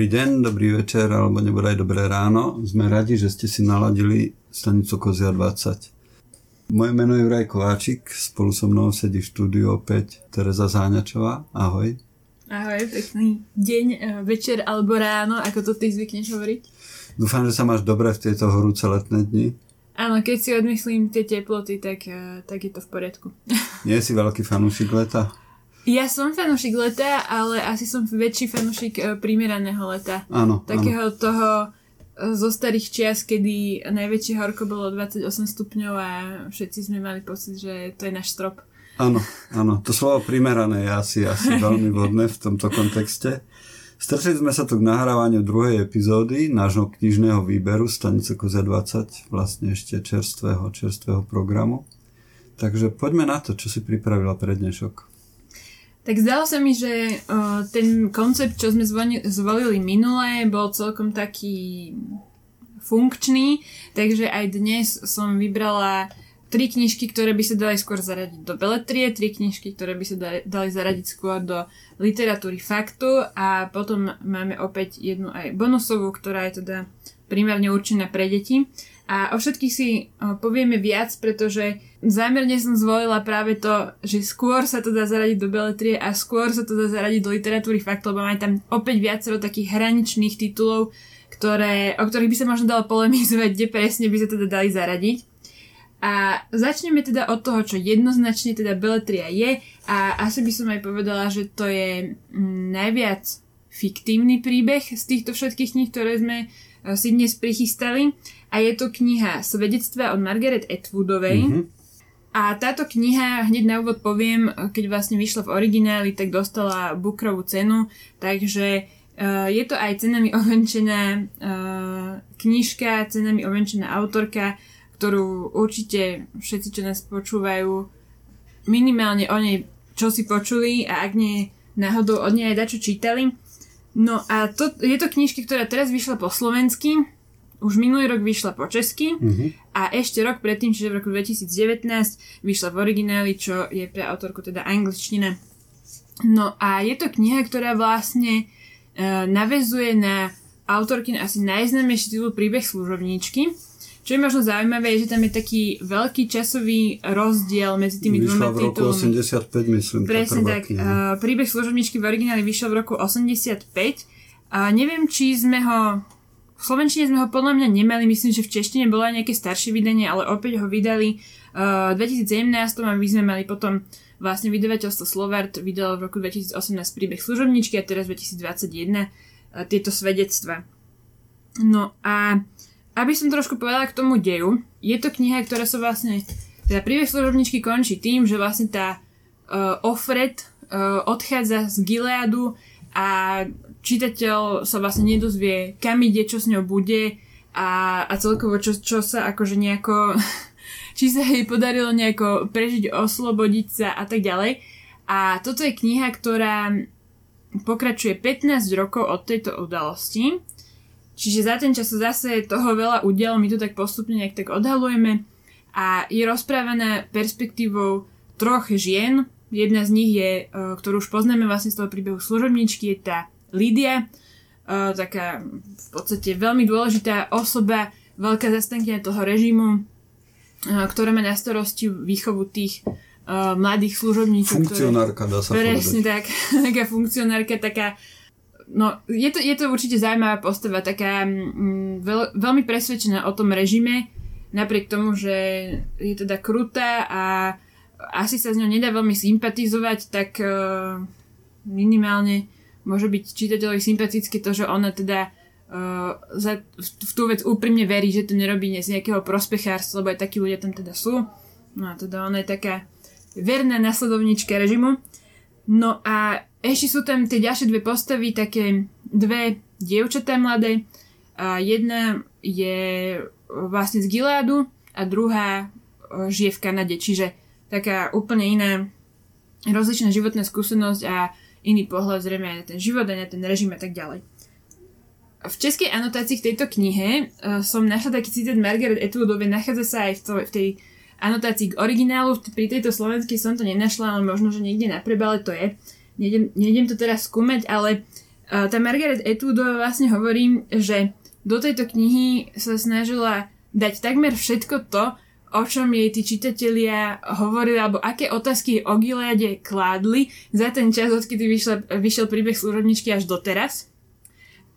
Dobrý deň, dobrý večer alebo nebodaj dobré ráno. Sme radi, že ste si naladili stanicu Kozia 20. Moje meno je Juraj Kováčik, spolu so mnou sedí v štúdiu opäť Tereza Záňačová. Ahoj. Ahoj, pekný deň, e, večer alebo ráno, ako to ty zvykneš hovoriť. Dúfam, že sa máš dobre v tieto horúce letné dni. Áno, keď si odmyslím tie teploty, tak, e, tak je to v poriadku. Nie si veľký fanúšik leta? Ja som fanúšik leta, ale asi som väčší fanúšik e, primeraného leta. Áno. Takého áno. toho e, zo starých čias, kedy najväčšie horko bolo 28 stupňov a všetci sme mali pocit, že to je náš strop. Áno, áno. To slovo primerané je asi, asi veľmi vhodné v tomto kontexte. Stretli sme sa tu k nahrávaniu druhej epizódy nášho knižného výberu Stanice Koze 20, vlastne ešte čerstvého, čerstvého programu. Takže poďme na to, čo si pripravila pre dnešok tak zdalo sa mi, že uh, ten koncept, čo sme zvolili minulé, bol celkom taký funkčný, takže aj dnes som vybrala tri knižky, ktoré by sa dali skôr zaradiť do beletrie, tri knižky, ktoré by sa dali, dali zaradiť skôr do literatúry faktu a potom máme opäť jednu aj bonusovú, ktorá je teda primárne určená pre deti. A o všetkých si povieme viac, pretože zámerne som zvolila práve to, že skôr sa to dá zaradiť do beletrie a skôr sa to dá zaradiť do literatúry fakt, lebo máme tam opäť viacero takých hraničných titulov, ktoré, o ktorých by sa možno dalo polemizovať, kde presne by sa teda dali zaradiť. A začneme teda od toho, čo jednoznačne teda beletria je a asi by som aj povedala, že to je mm, najviac fiktívny príbeh z týchto všetkých kníh, ktoré sme si dnes prichystali a je to kniha Svedectva od Margaret Atwoodovej. Mm-hmm. A táto kniha, hneď na úvod poviem, keď vlastne vyšla v origináli, tak dostala Bookerovú cenu, takže uh, je to aj cenami ovenčená uh, knižka, cenami ovenčená autorka, ktorú určite všetci, čo nás počúvajú, minimálne o nej čo si počuli a ak nie náhodou od nej aj dačo čítali. No a to, je to knižka, ktorá teraz vyšla po slovensky, už minulý rok vyšla po česky mm-hmm. a ešte rok predtým, čiže v roku 2019, vyšla v origináli, čo je pre autorku teda angličtina. No a je to kniha, ktorá vlastne uh, navezuje na autorky asi najznámejší titul príbeh služobníčky, čo je možno zaujímavé, je, že tam je taký veľký časový rozdiel medzi tými Vyšla dvoma titulmi. v roku 85, myslím. Presne tak. Uh, príbeh služobničky v origináli vyšiel v roku 85. A neviem, či sme ho... V Slovenčine sme ho podľa mňa nemali, myslím, že v češtine bolo aj nejaké staršie vydanie, ale opäť ho vydali uh, v 2017 a my sme mali potom vlastne vydavateľstvo Slovart vydalo v roku 2018 príbeh služobničky a teraz 2021 uh, tieto svedectva. No a aby som trošku povedala k tomu deju, je to kniha, ktorá sa vlastne, teda príbeh služobničky končí tým, že vlastne tá uh, Offred uh, odchádza z Gileadu a čitateľ sa vlastne nedozvie, kam ide, čo s ňou bude a, a celkovo čo, čo sa akože nejako, či sa jej podarilo nejako prežiť, oslobodiť sa a tak ďalej. A toto je kniha, ktorá pokračuje 15 rokov od tejto udalosti Čiže za ten čas sa zase toho veľa udialo, my to tak postupne nejak tak odhalujeme a je rozprávaná perspektívou troch žien. Jedna z nich je, e, ktorú už poznáme vlastne z toho príbehu služobničky, je tá Lídia, e, taká v podstate veľmi dôležitá osoba, veľká zastankyňa toho režimu, e, ktorá má na starosti výchovu tých mladých služobníkov. Funkcionárka, dá sa Presne tak, taká funkcionárka, taká No, je to, je to určite zaujímavá postava, taká mm, veľ, veľmi presvedčená o tom režime, napriek tomu, že je teda krutá a asi sa s ňou nedá veľmi sympatizovať, tak uh, minimálne môže byť čitateľovi sympatické to, že ona teda uh, za, v, v tú vec úprimne verí, že to nerobí z nejakého prospechárstva, lebo aj takí ľudia tam teda sú. No a teda ona je taká verná nasledovnička režimu. No a ešte sú tam tie ďalšie dve postavy, také dve dievčatá mladé. A jedna je vlastne z Gileadu a druhá žije v Kanade, čiže taká úplne iná rozličná životná skúsenosť a iný pohľad zrejme aj na ten život a na ten režim a tak ďalej. V českej anotácii k tejto knihe uh, som našla taký citát Margaret Atwoodovej, nachádza sa aj v, to, v tej anotácii k originálu, pri tejto slovenskej som to nenašla, ale možno, že niekde na prebale to je nejdem, nejdem to teraz skúmať, ale tá Margaret Atwoodová vlastne hovorí, že do tejto knihy sa snažila dať takmer všetko to, o čom jej tí čitatelia hovorili, alebo aké otázky o Gileade kládli za ten čas, odkedy vyšiel, vyšiel príbeh služobničky až doteraz.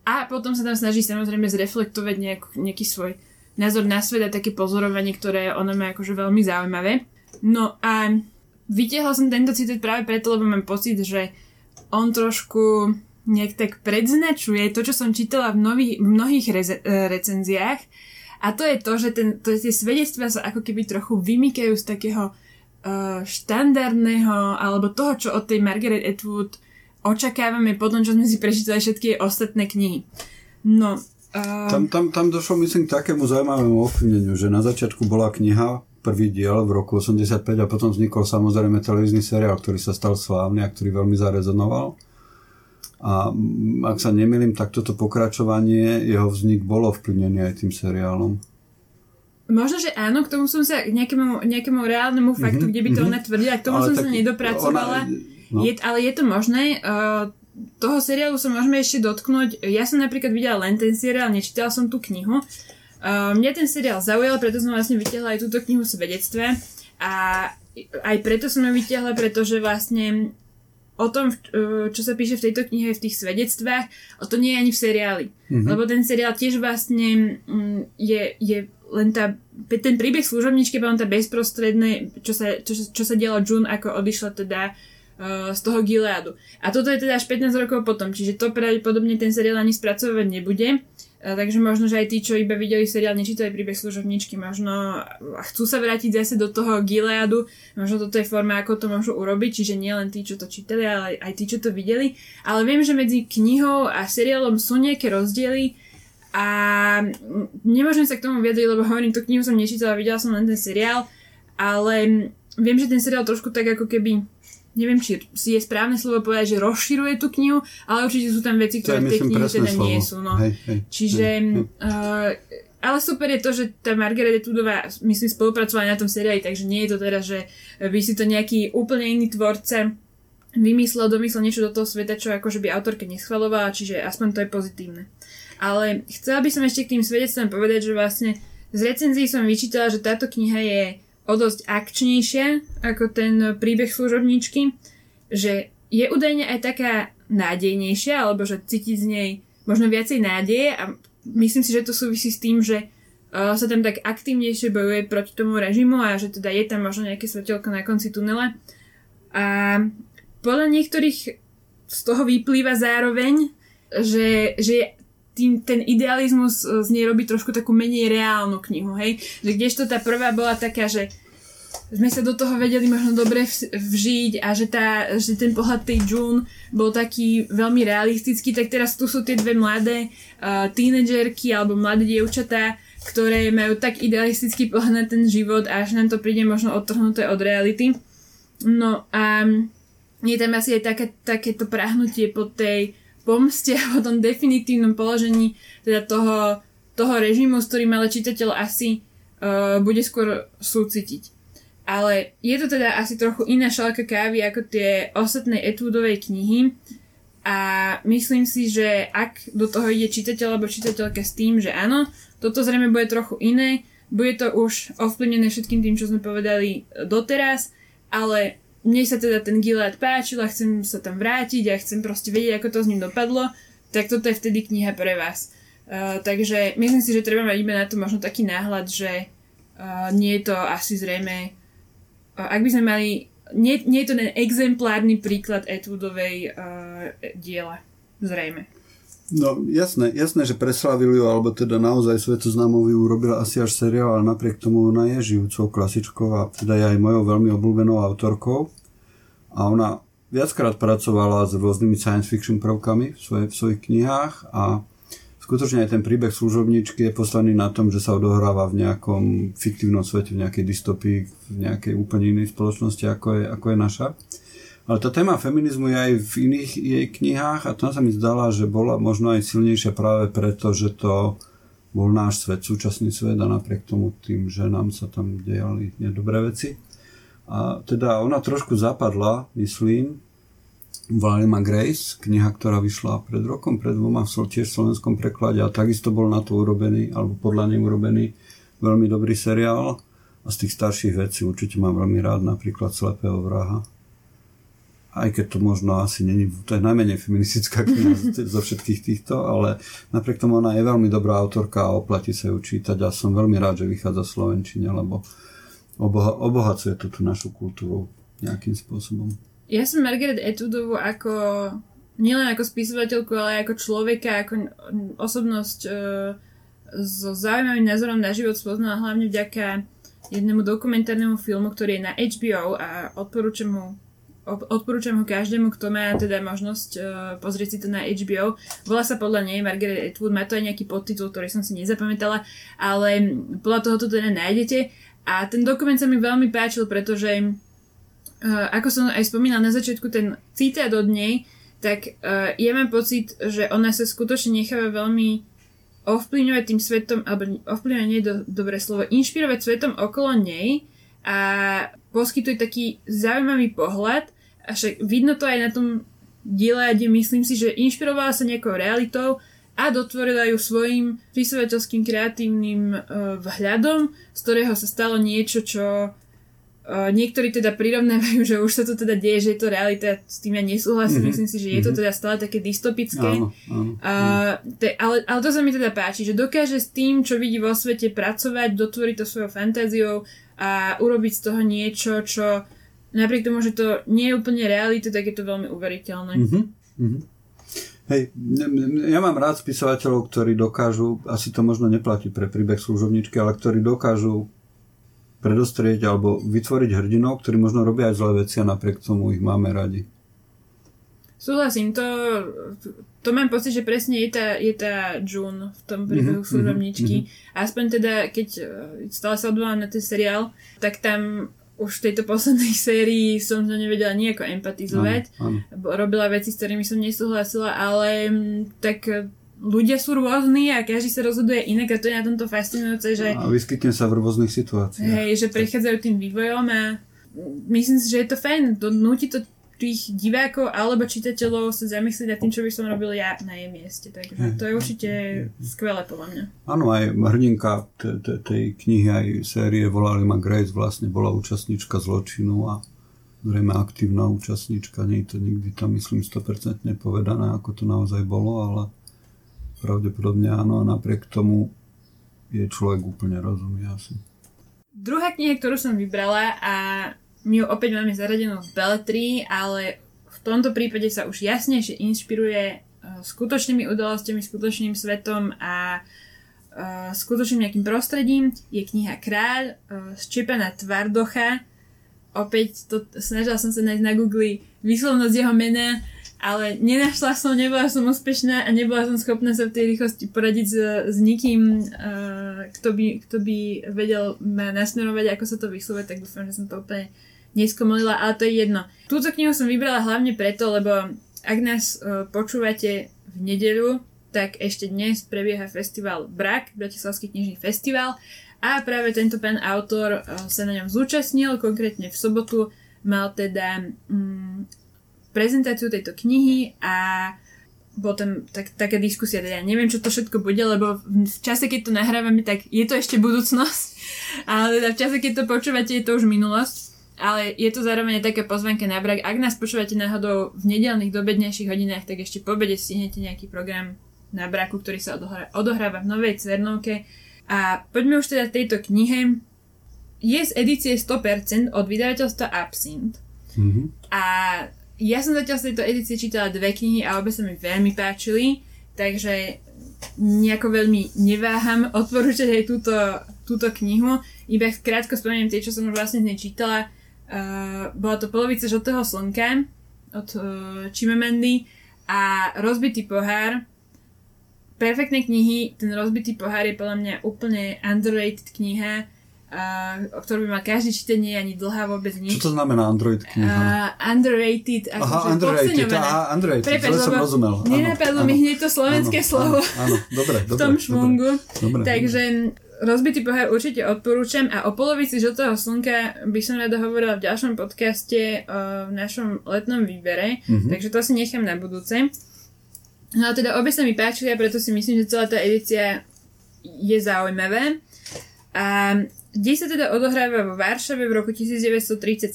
A potom sa tam snaží samozrejme zreflektovať nejak, nejaký svoj názor na svet a také pozorovanie, ktoré ono má akože veľmi zaujímavé. No a vytiahla som tento citát práve preto, lebo mám pocit, že on trošku nejak tak predznačuje to, čo som čítala v, nových, mnohých reze, recenziách, a to je to, že ten, to, tie svedectvá sa ako keby trochu vymykajú z takého uh, štandardného, alebo toho, čo od tej Margaret Atwood očakávame po tom, čo sme si prečítali všetky ostatné knihy. No. Tam, tam, tam došlo myslím k takému zaujímavému ovplyvneniu, že na začiatku bola kniha, prvý diel v roku 85 a potom vznikol samozrejme televízny seriál, ktorý sa stal slávny a ktorý veľmi zarezonoval. A ak sa nemýlim, tak toto pokračovanie, jeho vznik bolo vplyvnené aj tým seriálom. Možno, že áno, k tomu som sa, nejakému, nejakému reálnemu faktu, mm-hmm, kde by to mm-hmm. ona tvrdila, k tomu ale som sa nedopracovala. Ona, no. je, ale je to možné. Uh, toho seriálu sa môžeme ešte dotknúť. Ja som napríklad videla len ten seriál, nečítala som tú knihu. Uh, mňa ten seriál zaujal, preto som vlastne vytiahla aj túto knihu svedectve. A aj preto som ju vytiahla, pretože vlastne o tom, e, čo sa píše v tejto knihe, v tých svedectvách, o to nie je ani v seriáli. Mm-hmm. Lebo ten seriál tiež vlastne mm, je, je len tá, ten príbeh služobničky, potom tá bezprostredné, čo sa, čo, čo sa dialo June, ako odišla teda uh, z toho Gileadu. A toto je teda až 15 rokov potom, čiže to pravdepodobne ten seriál ani spracovať nebude. Takže možno, že aj tí, čo iba videli seriál, nečítali príbeh služobničky, možno chcú sa vrátiť zase do toho Gileadu, možno toto je forma, ako to môžu urobiť, čiže nie len tí, čo to čítali, ale aj tí, čo to videli. Ale viem, že medzi knihou a seriálom sú nejaké rozdiely a nemôžem sa k tomu vyjadriť, lebo hovorím, tú knihu som nečítala, videla som len ten seriál, ale viem, že ten seriál trošku tak ako keby neviem, či je správne slovo povedať, že rozširuje tú knihu, ale určite sú tam veci, ktoré v tej knihe teda slovo. nie sú. No. Hej, hej, Čiže, hej, hej. Uh, ale super je to, že tá Margaret Atwoodová, myslím, spolupracovala na tom seriáli, takže nie je to teda, že by si to nejaký úplne iný tvorca vymyslel, domyslel niečo do toho sveta, čo akože by autorke neschvalovala, čiže aspoň to je pozitívne. Ale chcela by som ešte k tým svedectvám povedať, že vlastne z recenzií som vyčítala, že táto kniha je o dosť akčnejšia ako ten príbeh služobničky, že je údajne aj taká nádejnejšia, alebo že cítiť z nej možno viacej nádeje a myslím si, že to súvisí s tým, že uh, sa tam tak aktívnejšie bojuje proti tomu režimu a že teda je tam možno nejaké svetelko na konci tunela. A podľa niektorých z toho vyplýva zároveň, že, že tým, ten idealizmus z nej robí trošku takú menej reálnu knihu, hej? Že kdežto tá prvá bola taká, že sme sa do toho vedeli možno dobre vžiť a že, tá, že ten pohľad tej June bol taký veľmi realistický, tak teraz tu sú tie dve mladé uh, tínedžerky alebo mladé dievčatá, ktoré majú tak idealistický pohľad na ten život a až nám to príde možno odtrhnuté od reality. No a je tam asi aj také, takéto prahnutie po tej pomste po tom definitívnom položení teda toho, toho režimu, s ktorým ale čitateľ asi uh, bude skôr súcitiť. Ale je to teda asi trochu iná šalka kávy ako tie ostatné etúdovej knihy a myslím si, že ak do toho ide čitateľ alebo čitateľka s tým, že áno, toto zrejme bude trochu iné, bude to už ovplyvnené všetkým tým, čo sme povedali doteraz, ale mne sa teda ten Gilead páčil a chcem sa tam vrátiť a chcem proste vedieť, ako to s ním dopadlo, tak toto je vtedy kniha pre vás. Uh, takže myslím si, že treba mať iba na to možno taký náhľad, že uh, nie je to asi zrejme, uh, ak by sme mali, nie, nie je to ten exemplárny príklad Etwoodovej uh, diela, zrejme. No jasné, jasné, že preslavili ju, alebo teda naozaj svetu známovú ju asi až seriál, ale napriek tomu ona je žijúcou klasičkou a teda je aj mojou veľmi obľúbenou autorkou. A ona viackrát pracovala s rôznymi science fiction prvkami v, svoje, v svojich knihách a skutočne aj ten príbeh služobničky je poslaný na tom, že sa odohráva v nejakom fiktívnom svete, v nejakej dystopii, v nejakej úplne inej spoločnosti, ako je, ako je naša. Ale tá téma feminizmu je aj v iných jej knihách a tam sa mi zdala, že bola možno aj silnejšia práve preto, že to bol náš svet, súčasný svet a napriek tomu tým, že nám sa tam dejali nedobré veci. A teda ona trošku zapadla, myslím, volali ma Grace, kniha, ktorá vyšla pred rokom, pred dvoma v tiež v slovenskom preklade a takisto bol na to urobený, alebo podľa nej urobený veľmi dobrý seriál. A z tých starších vecí určite mám veľmi rád napríklad Slepého vraha. Aj keď to možno asi není, to je najmenej feministická kniha zo všetkých týchto, ale napriek tomu ona je veľmi dobrá autorka a oplatí sa ju čítať a som veľmi rád, že vychádza v Slovenčine, lebo oboha, obohacuje to tú našu kultúru nejakým spôsobom. Ja som Margaret Atwoodovú ako nielen ako spisovateľku, ale ako človeka, ako osobnosť e, so zaujímavým názorom na život spoznala hlavne vďaka jednému dokumentárnemu filmu, ktorý je na HBO a odporúčam mu odporúčam ho každému, kto má teda možnosť uh, pozrieť si to na HBO. Volá sa podľa nej Margaret Atwood, má to aj nejaký podtitul, ktorý som si nezapamätala, ale podľa toho to teda nájdete. A ten dokument sa mi veľmi páčil, pretože uh, ako som aj spomínala na začiatku, ten citát od nej, tak uh, ja mám pocit, že ona sa skutočne necháva veľmi ovplyvňovať tým svetom, alebo ovplyvňovať nie je do, dobré slovo, inšpirovať svetom okolo nej a poskytuje taký zaujímavý pohľad a však vidno to aj na tom diele, kde myslím si, že inšpirovala sa nejakou realitou a dotvorila ju svojim spisovateľským kreatívnym uh, vhľadom, z ktorého sa stalo niečo, čo Uh, niektorí teda prirovnávajú, že už sa to teda deje, že je to realita, s tým ja nesúhlasím, mm-hmm. myslím si, že je to mhm. teda stále také dystopické. Áno, áno, uh, te, ale, ale to sa mi teda páči, že dokáže s tým, čo vidí vo svete, pracovať, dotvoriť to svojou fantáziou a urobiť z toho niečo, čo napriek tomu, že to nie je úplne realita, tak je to veľmi uveriteľné. Mm-hmm. Hej, ja mám rád spisovateľov, ktorí dokážu, asi to možno neplatí pre príbeh služovničky, ale ktorí dokážu predostrieť alebo vytvoriť hrdinov, ktorí možno robia aj zlé veci a napriek tomu ich máme radi. Súhlasím, to, to mám pocit, že presne je tá, je tá June v tom príbehu mm-hmm, služobničky. Mm-hmm. Aspoň teda, keď e, stále sa odvolám na ten seriál, tak tam už v tejto poslednej sérii som to nevedela nejako empatizovať. Áno, áno. Robila veci, s ktorými som nesúhlasila, ale tak ľudia sú rôzni a každý sa rozhoduje inak a to je na tomto fascinujúce, že... A vyskytne sa v rôznych situáciách. Hej, že prechádzajú tým vývojom a myslím si, že je to fajn. To nutí to tých divákov alebo čitateľov sa zamyslieť nad tým, čo by som robil ja na jej mieste. Takže to je určite skvelé podľa mňa. Áno, aj hrdinka tej knihy, aj série Volali ma Grace vlastne bola účastníčka zločinu a zrejme aktívna účastníčka. Nie je to nikdy tam, myslím, 100% povedané, ako to naozaj bolo, ale Pravdepodobne áno a napriek tomu je človek úplne rozumý asi. Druhá kniha, ktorú som vybrala a my ju opäť máme zaradenú v Beletrii, ale v tomto prípade sa už jasnejšie inšpiruje e, skutočnými udalosťami, skutočným svetom a uh, skutočným nejakým prostredím. Je kniha Kráľ uh, z Čepana Tvardocha. Opäť to, snažila som sa nájsť na Google výslovnosť jeho mena ale nenašla som, nebola som úspešná a nebola som schopná sa v tej rýchlosti poradiť s, s nikým, uh, kto, by, kto by vedel ma nasmerovať, ako sa to vyslovuje, tak dúfam, že som to úplne neskomolila, ale to je jedno. Túto knihu som vybrala hlavne preto, lebo ak nás uh, počúvate v nedeľu, tak ešte dnes prebieha festival BRAK, Bratislavský knižný festival a práve tento pán autor uh, sa na ňom zúčastnil, konkrétne v sobotu mal teda um, prezentáciu tejto knihy a bol tam tak, taká diskusia, teda ja neviem, čo to všetko bude, lebo v čase, keď to nahrávame, tak je to ešte budúcnosť, ale teda v čase, keď to počúvate, je to už minulosť. Ale je to zároveň taká pozvanka na brak. Ak nás počúvate náhodou v nedelných dobednejších hodinách, tak ešte po obede stihnete nejaký program na braku, ktorý sa odohrá, odohráva v Novej Cvernovke. A poďme už teda tejto knihe. Je z edície 100% od vydavateľstva Absint. Mm-hmm. A ja som zatiaľ z tejto edície čítala dve knihy a obe sa mi veľmi páčili, takže nejako veľmi neváham odporúčať aj túto, túto knihu. Iba krátko spomeniem tie, čo som vlastne nečítala. Uh, bola to Polovica žltého slnka od uh, Chimemandy a Rozbitý pohár. Perfektné knihy, ten Rozbitý pohár je podľa mňa úplne underrated kniha uh, ktorú by mal každý čítanie, ani dlhá vôbec nič. Čo to znamená Android kniha? Uh, underrated. Ako Aha, underrated, aha, underrated, Prepač, som rozumel. Nenapadlo mi hneď to slovenské áno, slovo áno, áno, dobre, dobre, v tom šmungu. Dobre, Takže rozbitý pohár určite odporúčam a o polovici žltého slnka by som rada hovorila v ďalšom podcaste uh, v našom letnom výbere, mm-hmm. takže to si nechám na budúce. No a teda obe sa mi páčili a preto si myslím, že celá tá edícia je zaujímavá. A kde sa teda odohráva vo Varšave v roku 1937.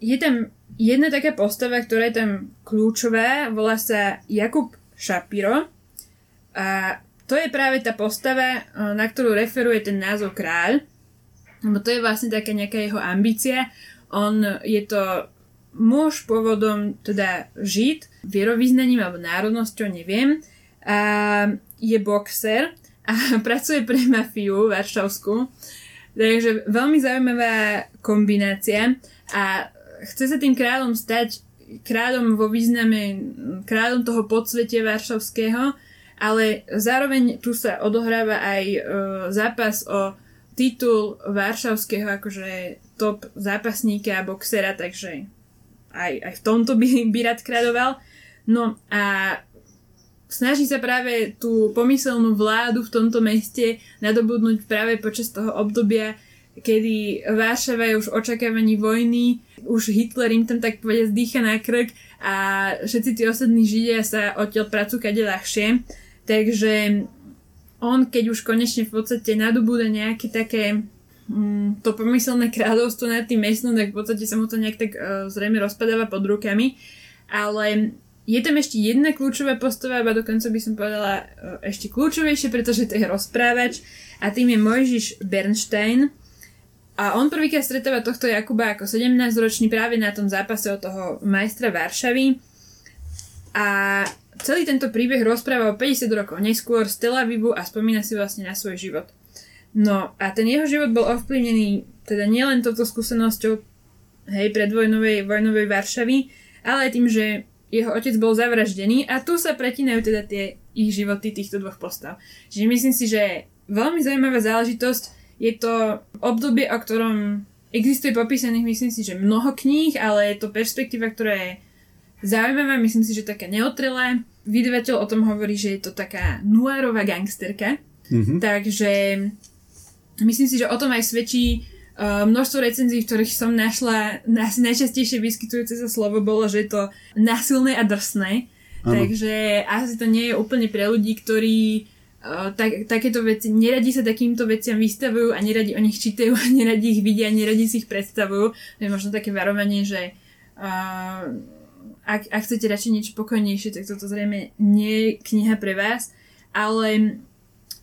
Je tam jedna taká postava, ktorá je tam kľúčová, volá sa Jakub Šapiro. A to je práve tá postava, eh, na ktorú referuje ten názov kráľ. Lebo to je vlastne taká nejaká jeho ambícia. On je to muž pôvodom, teda žid, vierovýznaním alebo národnosťou, neviem. A je boxer a pracuje pre mafiu varšavskú. Takže veľmi zaujímavá kombinácia a chce sa tým kráľom stať kráľom vo význame kráľom toho podsvetia varšavského, ale zároveň tu sa odohráva aj e, zápas o titul varšavského akože top zápasníka a boxera, takže aj, aj v tomto by, by rád kráľoval. No a snaží sa práve tú pomyselnú vládu v tomto meste nadobudnúť práve počas toho obdobia, kedy Vášava je už očakávaní vojny, už Hitler im tam tak povedať zdýcha na krk a všetci tí ostatní Židia sa odtiaľ pracujú kade ľahšie. Takže on, keď už konečne v podstate nadobúda nejaké také mm, to pomyselné kráľovstvo nad tým mestom, tak v podstate sa mu to nejak tak uh, zrejme rozpadáva pod rukami. Ale je tam ešte jedna kľúčová postava, a dokonca by som povedala e, ešte kľúčovejšie, pretože to je rozprávač a tým je Mojžiš Bernstein. A on prvýkrát stretáva tohto Jakuba ako 17-ročný práve na tom zápase od toho majstra Varšavy. A celý tento príbeh rozpráva o 50 rokov neskôr z Tel Avivu a spomína si vlastne na svoj život. No a ten jeho život bol ovplyvnený teda nielen touto skúsenosťou hej, predvojnovej vojnovej Varšavy, ale aj tým, že jeho otec bol zavraždený a tu sa pretínajú teda tie ich životy týchto dvoch postav. Čiže myslím si, že veľmi zaujímavá záležitosť. Je to obdobie, o ktorom existuje popísaných, myslím si, že mnoho kníh, ale je to perspektíva, ktorá je zaujímavá, myslím si, že taká neotrelá. Vydavateľ o tom hovorí, že je to taká nuárová gangsterka. Mm-hmm. Takže myslím si, že o tom aj svedčí Uh, množstvo recenzií, v ktorých som našla asi najčastejšie vyskytujúce sa slovo bolo, že je to násilné a drsné. Ano. Takže asi to nie je úplne pre ľudí, ktorí uh, tak, takéto veci, neradi sa takýmto veciam vystavujú a neradi o nich čítajú a neradi ich vidia, neradi si ich predstavujú. To je možno také varovanie, že uh, ak, ak chcete radšej niečo pokojnejšie, tak toto zrejme nie je kniha pre vás. Ale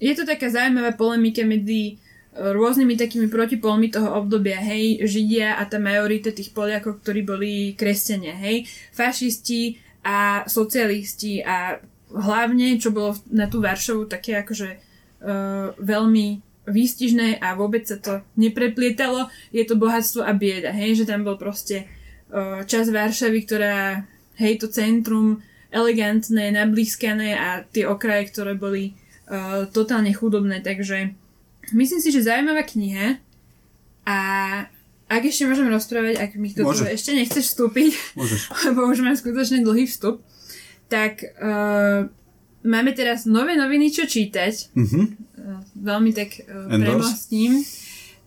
je to taká zaujímavá polemika medzi rôznymi takými protipolmi toho obdobia, hej, Židia a tá majorita tých Poliakov, ktorí boli kresťania, hej, fašisti a socialisti a hlavne, čo bolo na tú Varšovu také akože uh, veľmi výstižné a vôbec sa to nepreplietalo, je to bohatstvo a bieda, hej, že tam bol proste časť Varšavy, ktorá, hej, to centrum elegantné, nablískané a tie okraje, ktoré boli uh, totálne chudobné, takže Myslím si, že zaujímavá kniha a ak ešte môžem rozprávať, ak mi to Môže. ešte nechceš vstúpiť, Môžeš. lebo už mám skutočne dlhý vstup, tak uh, máme teraz nové noviny, čo čítať. Mm-hmm. Uh, veľmi tak uh, premostím,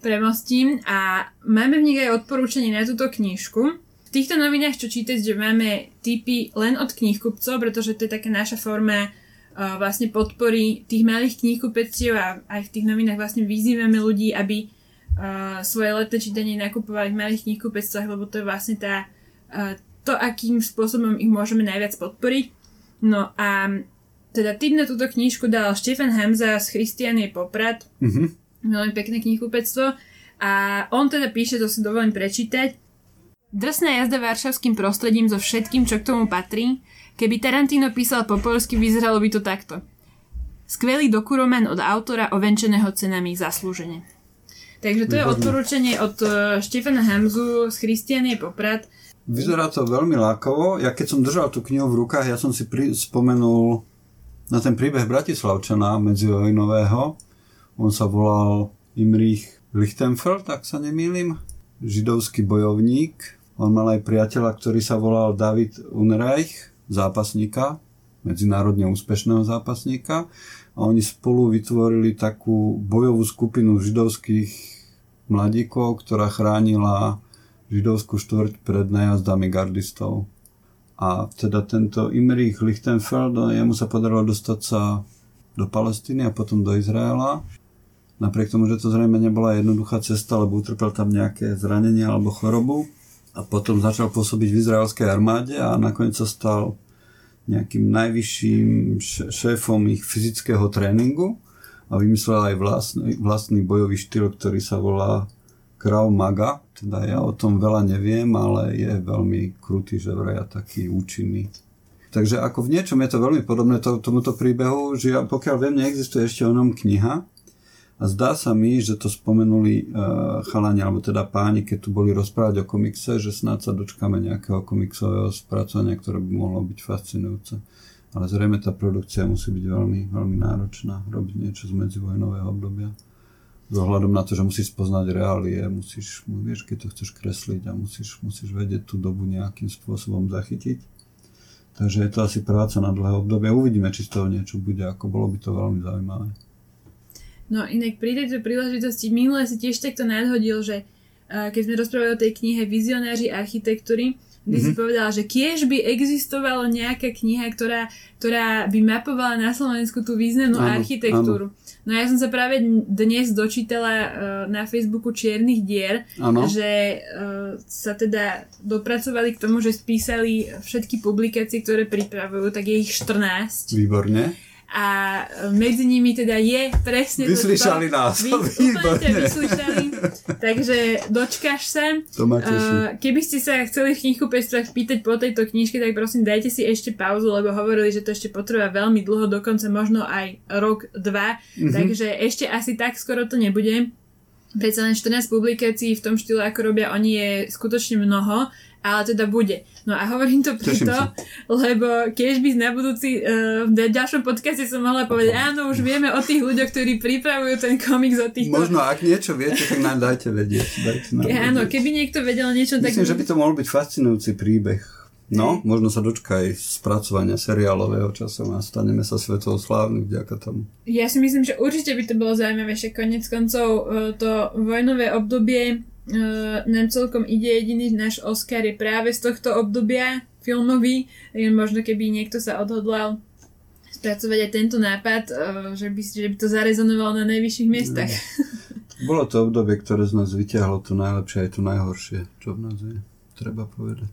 premostím a máme v nich aj odporúčanie na túto knižku. Týchto novinách, čo čítať, že máme tipy len od knihkupcov, pretože to je taká naša forma uh, vlastne podpory tých malých knihkupectiev a aj v tých novinách vlastne vyzývame ľudí, aby uh, svoje letné čítanie nakupovali v malých knihkupectvách, lebo to je vlastne tá, uh, to, akým spôsobom ich môžeme najviac podporiť. No a teda tým na túto knižku dal Štefan Hamza z Christianie Poprad. Mm-hmm. Veľmi pekné knihkupectvo. A on teda píše, to si dovolím prečítať. Drsná jazda varšavským prostredím so všetkým, čo k tomu patrí, Keby Tarantino písal po polsky, vyzeralo by to takto. Skvelý dokuroman od autora ovenčeného cenami zaslúžene. Takže to je odporúčanie od uh, Štefana Hamzu z Christianie Poprad. Vyzerá to veľmi lákovo. Ja keď som držal tú knihu v rukách, ja som si pri, spomenul na ten príbeh Bratislavčana medzivojnového. On sa volal Imrich Lichtenfeld, tak sa nemýlim. Židovský bojovník. On mal aj priateľa, ktorý sa volal David Unreich zápasníka, medzinárodne úspešného zápasníka. a oni spolu vytvorili takú bojovú skupinu židovských mladíkov, ktorá chránila židovskú štvrť pred najazdami gardistov. A teda tento Imrich Lichtenfeld, jemu sa podarilo dostať sa do Palestíny a potom do Izraela. Napriek tomu, že to zrejme nebola jednoduchá cesta, lebo utrpel tam nejaké zranenie alebo chorobu. A potom začal pôsobiť v izraelskej armáde a nakoniec sa stal nejakým najvyšším šéfom ich fyzického tréningu a vymyslel aj vlastný, vlastný bojový štýl, ktorý sa volá Krav Maga. Teda ja o tom veľa neviem, ale je veľmi krutý, že vraj taký účinný. Takže ako v niečom je to veľmi podobné to, tomuto príbehu, že ja, pokiaľ viem, neexistuje ešte o ňom kniha, a zdá sa mi, že to spomenuli uh, chalani, alebo teda páni, keď tu boli rozprávať o komikse, že snáď sa dočkáme nejakého komiksového spracovania, ktoré by mohlo byť fascinujúce. Ale zrejme tá produkcia musí byť veľmi, veľmi náročná, robiť niečo z medzivojnového obdobia. S ohľadom na to, že musíš poznať reálie, musíš, vieš, keď to chceš kresliť a musíš, musíš vedieť tú dobu nejakým spôsobom zachytiť. Takže je to asi práca na dlhé obdobie. Uvidíme, či z toho niečo bude, ako bolo by to veľmi zaujímavé. No inak pri tejto príležitosti minule si tiež takto nadhodil, že uh, keď sme rozprávali o tej knihe Vizionári architektúry, kde mm-hmm. si povedala, že kiež by existovala nejaká kniha, ktorá, ktorá by mapovala na Slovensku tú významnú áno, architektúru. Áno. No ja som sa práve dnes dočítala uh, na Facebooku Čiernych dier, ano. že uh, sa teda dopracovali k tomu, že spísali všetky publikácie, ktoré pripravujú, tak je ich 14. Výborne a medzi nimi teda je presne Vyslyšali to, nás. Vy, úplne vyslyšali. Takže dočkáš sa. To ma uh, keby ste sa chceli v knihku pestvách pýtať po tejto knižke, tak prosím dajte si ešte pauzu, lebo hovorili, že to ešte potrvá veľmi dlho, dokonca možno aj rok, dva. Mm-hmm. Takže ešte asi tak skoro to nebude. Predsa len 14 publikácií v tom štýle, ako robia oni, je skutočne mnoho ale teda bude. No a hovorím to preto, lebo keď by na budúci, uh, v ďalšom podcaste som mohla povedať, áno, už vieme o tých ľuďoch, ktorí pripravujú ten komiks o tých... Možno, ak niečo viete, tak nám dajte vedieť. Dajte nám áno, vedieť. keby niekto vedel niečo, tak... Myslím, že by to mohol byť fascinujúci príbeh. No, možno sa dočka aj spracovania seriálového časom a staneme sa svetou slávny vďaka tomu. Ja si myslím, že určite by to bolo zaujímavé, že konec koncov e, to vojnové obdobie nám celkom ide jediný náš Oscar je práve z tohto obdobia filmový, možno keby niekto sa odhodlal spracovať aj tento nápad, uh, že, by, že by to zarezonovalo na najvyšších miestach. No. Bolo to obdobie, ktoré z nás vyťahlo to najlepšie aj to najhoršie, čo v nás je, treba povedať.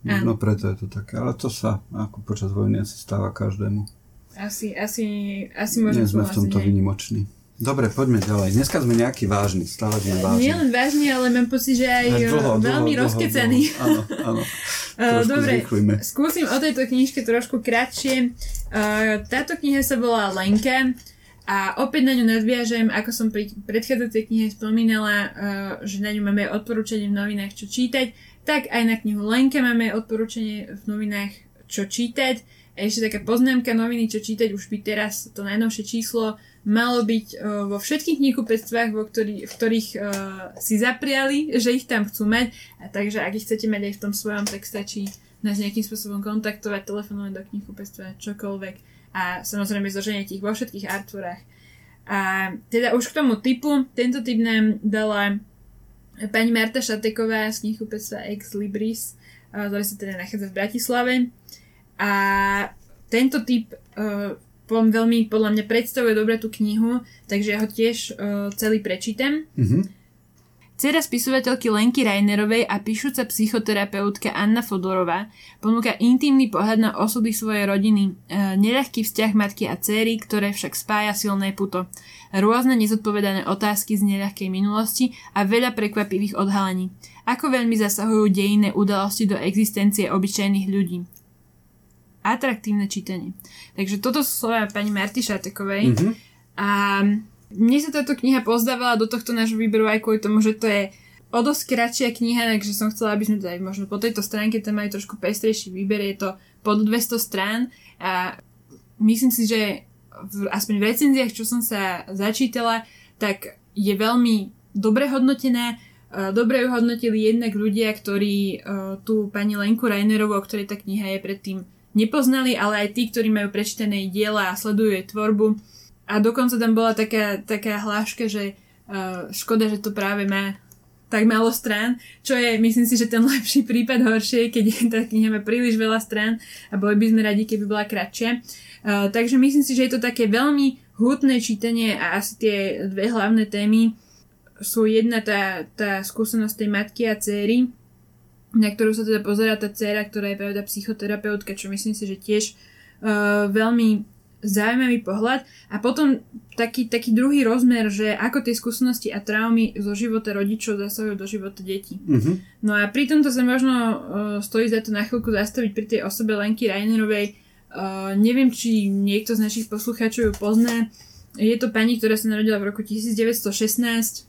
No preto je to také, ale to sa ako počas vojny asi stáva každému. Asi, asi, asi možno Nie sme v tomto vynimoční. Dobre, poďme ďalej. Dneska sme nejaký vážny, stále sme vážni. Nie len vážni, ale mám pocit, že aj dlho, veľmi dlho. Áno, áno. Dobre, zvykujme. skúsim o tejto knižke trošku kratšie. Táto kniha sa volá Lenka a opäť na ňu nadviažem, ako som pri predchádzajúcej knihe spomínala, že na ňu máme odporúčanie v novinách, čo čítať, tak aj na knihu Lenka máme odporúčanie v novinách, čo čítať. A ešte taká poznámka noviny, čo čítať, už by teraz to najnovšie číslo malo byť uh, vo všetkých knihkupectvách, v ktorých uh, si zapriali, že ich tam chcú mať. Takže ak ich chcete mať aj v tom svojom, tak stačí nás nejakým spôsobom kontaktovať, telefonovať do knihkupectva, čokoľvek. A samozrejme zoženiete ich vo všetkých artvorách. A teda už k tomu typu, tento typ nám dala pani Marta Šateková z knihkupectva Ex Libris, uh, ktoré sa teda nachádza v Bratislave. A tento typ uh, veľmi podľa mňa predstavuje dobre tú knihu, takže ja ho tiež uh, celý prečítam. Mm-hmm. Cera spisovateľky Lenky Reinerovej a píšuca psychoterapeutka Anna Fodorová ponúka intimný pohľad na osudy svojej rodiny, e, neľahký vzťah matky a céry, ktoré však spája silné puto, rôzne nezodpovedané otázky z neľahkej minulosti a veľa prekvapivých odhalení. Ako veľmi zasahujú dejinné udalosti do existencie obyčajných ľudí atraktívne čítanie. Takže toto sú slova pani Marty Šatekovej. Mm-hmm. A mne sa táto kniha pozdávala do tohto nášho výberu aj kvôli tomu, že to je o dosť kratšia kniha, takže som chcela, aby sme to aj možno po tejto stránke tam mali trošku pestrejší výber. Je to pod 200 strán a myslím si, že v, aspoň v recenziách, čo som sa začítala, tak je veľmi dobre hodnotená. Dobre ju hodnotili jednak ľudia, ktorí tú pani Lenku Reinerovú, o ktorej tá kniha je predtým nepoznali, ale aj tí, ktorí majú prečítané diela a sledujú jej tvorbu, a dokonca tam bola taká, taká hláška, že uh, škoda, že to práve má tak málo strán, čo je, myslím si, že ten lepší prípad horšie, keď tá kniha má príliš veľa strán a boli by sme radi, keby bola kratšia. Uh, takže myslím si, že je to také veľmi hutné čítanie a asi tie dve hlavné témy sú jedna tá, tá skúsenosť tej matky a céry, na ktorú sa teda pozera tá dcéra, ktorá je pravda psychoterapeutka, čo myslím si, že tiež uh, veľmi zaujímavý pohľad. A potom taký, taký druhý rozmer, že ako tie skúsenosti a traumy zo života rodičov zasahujú do života detí. Uh-huh. No a pri tomto sa možno uh, stojí za to na chvíľku zastaviť pri tej osobe Lenky Reinerovej. Uh, neviem, či niekto z našich poslucháčov ju pozná. Je to pani, ktorá sa narodila v roku 1916.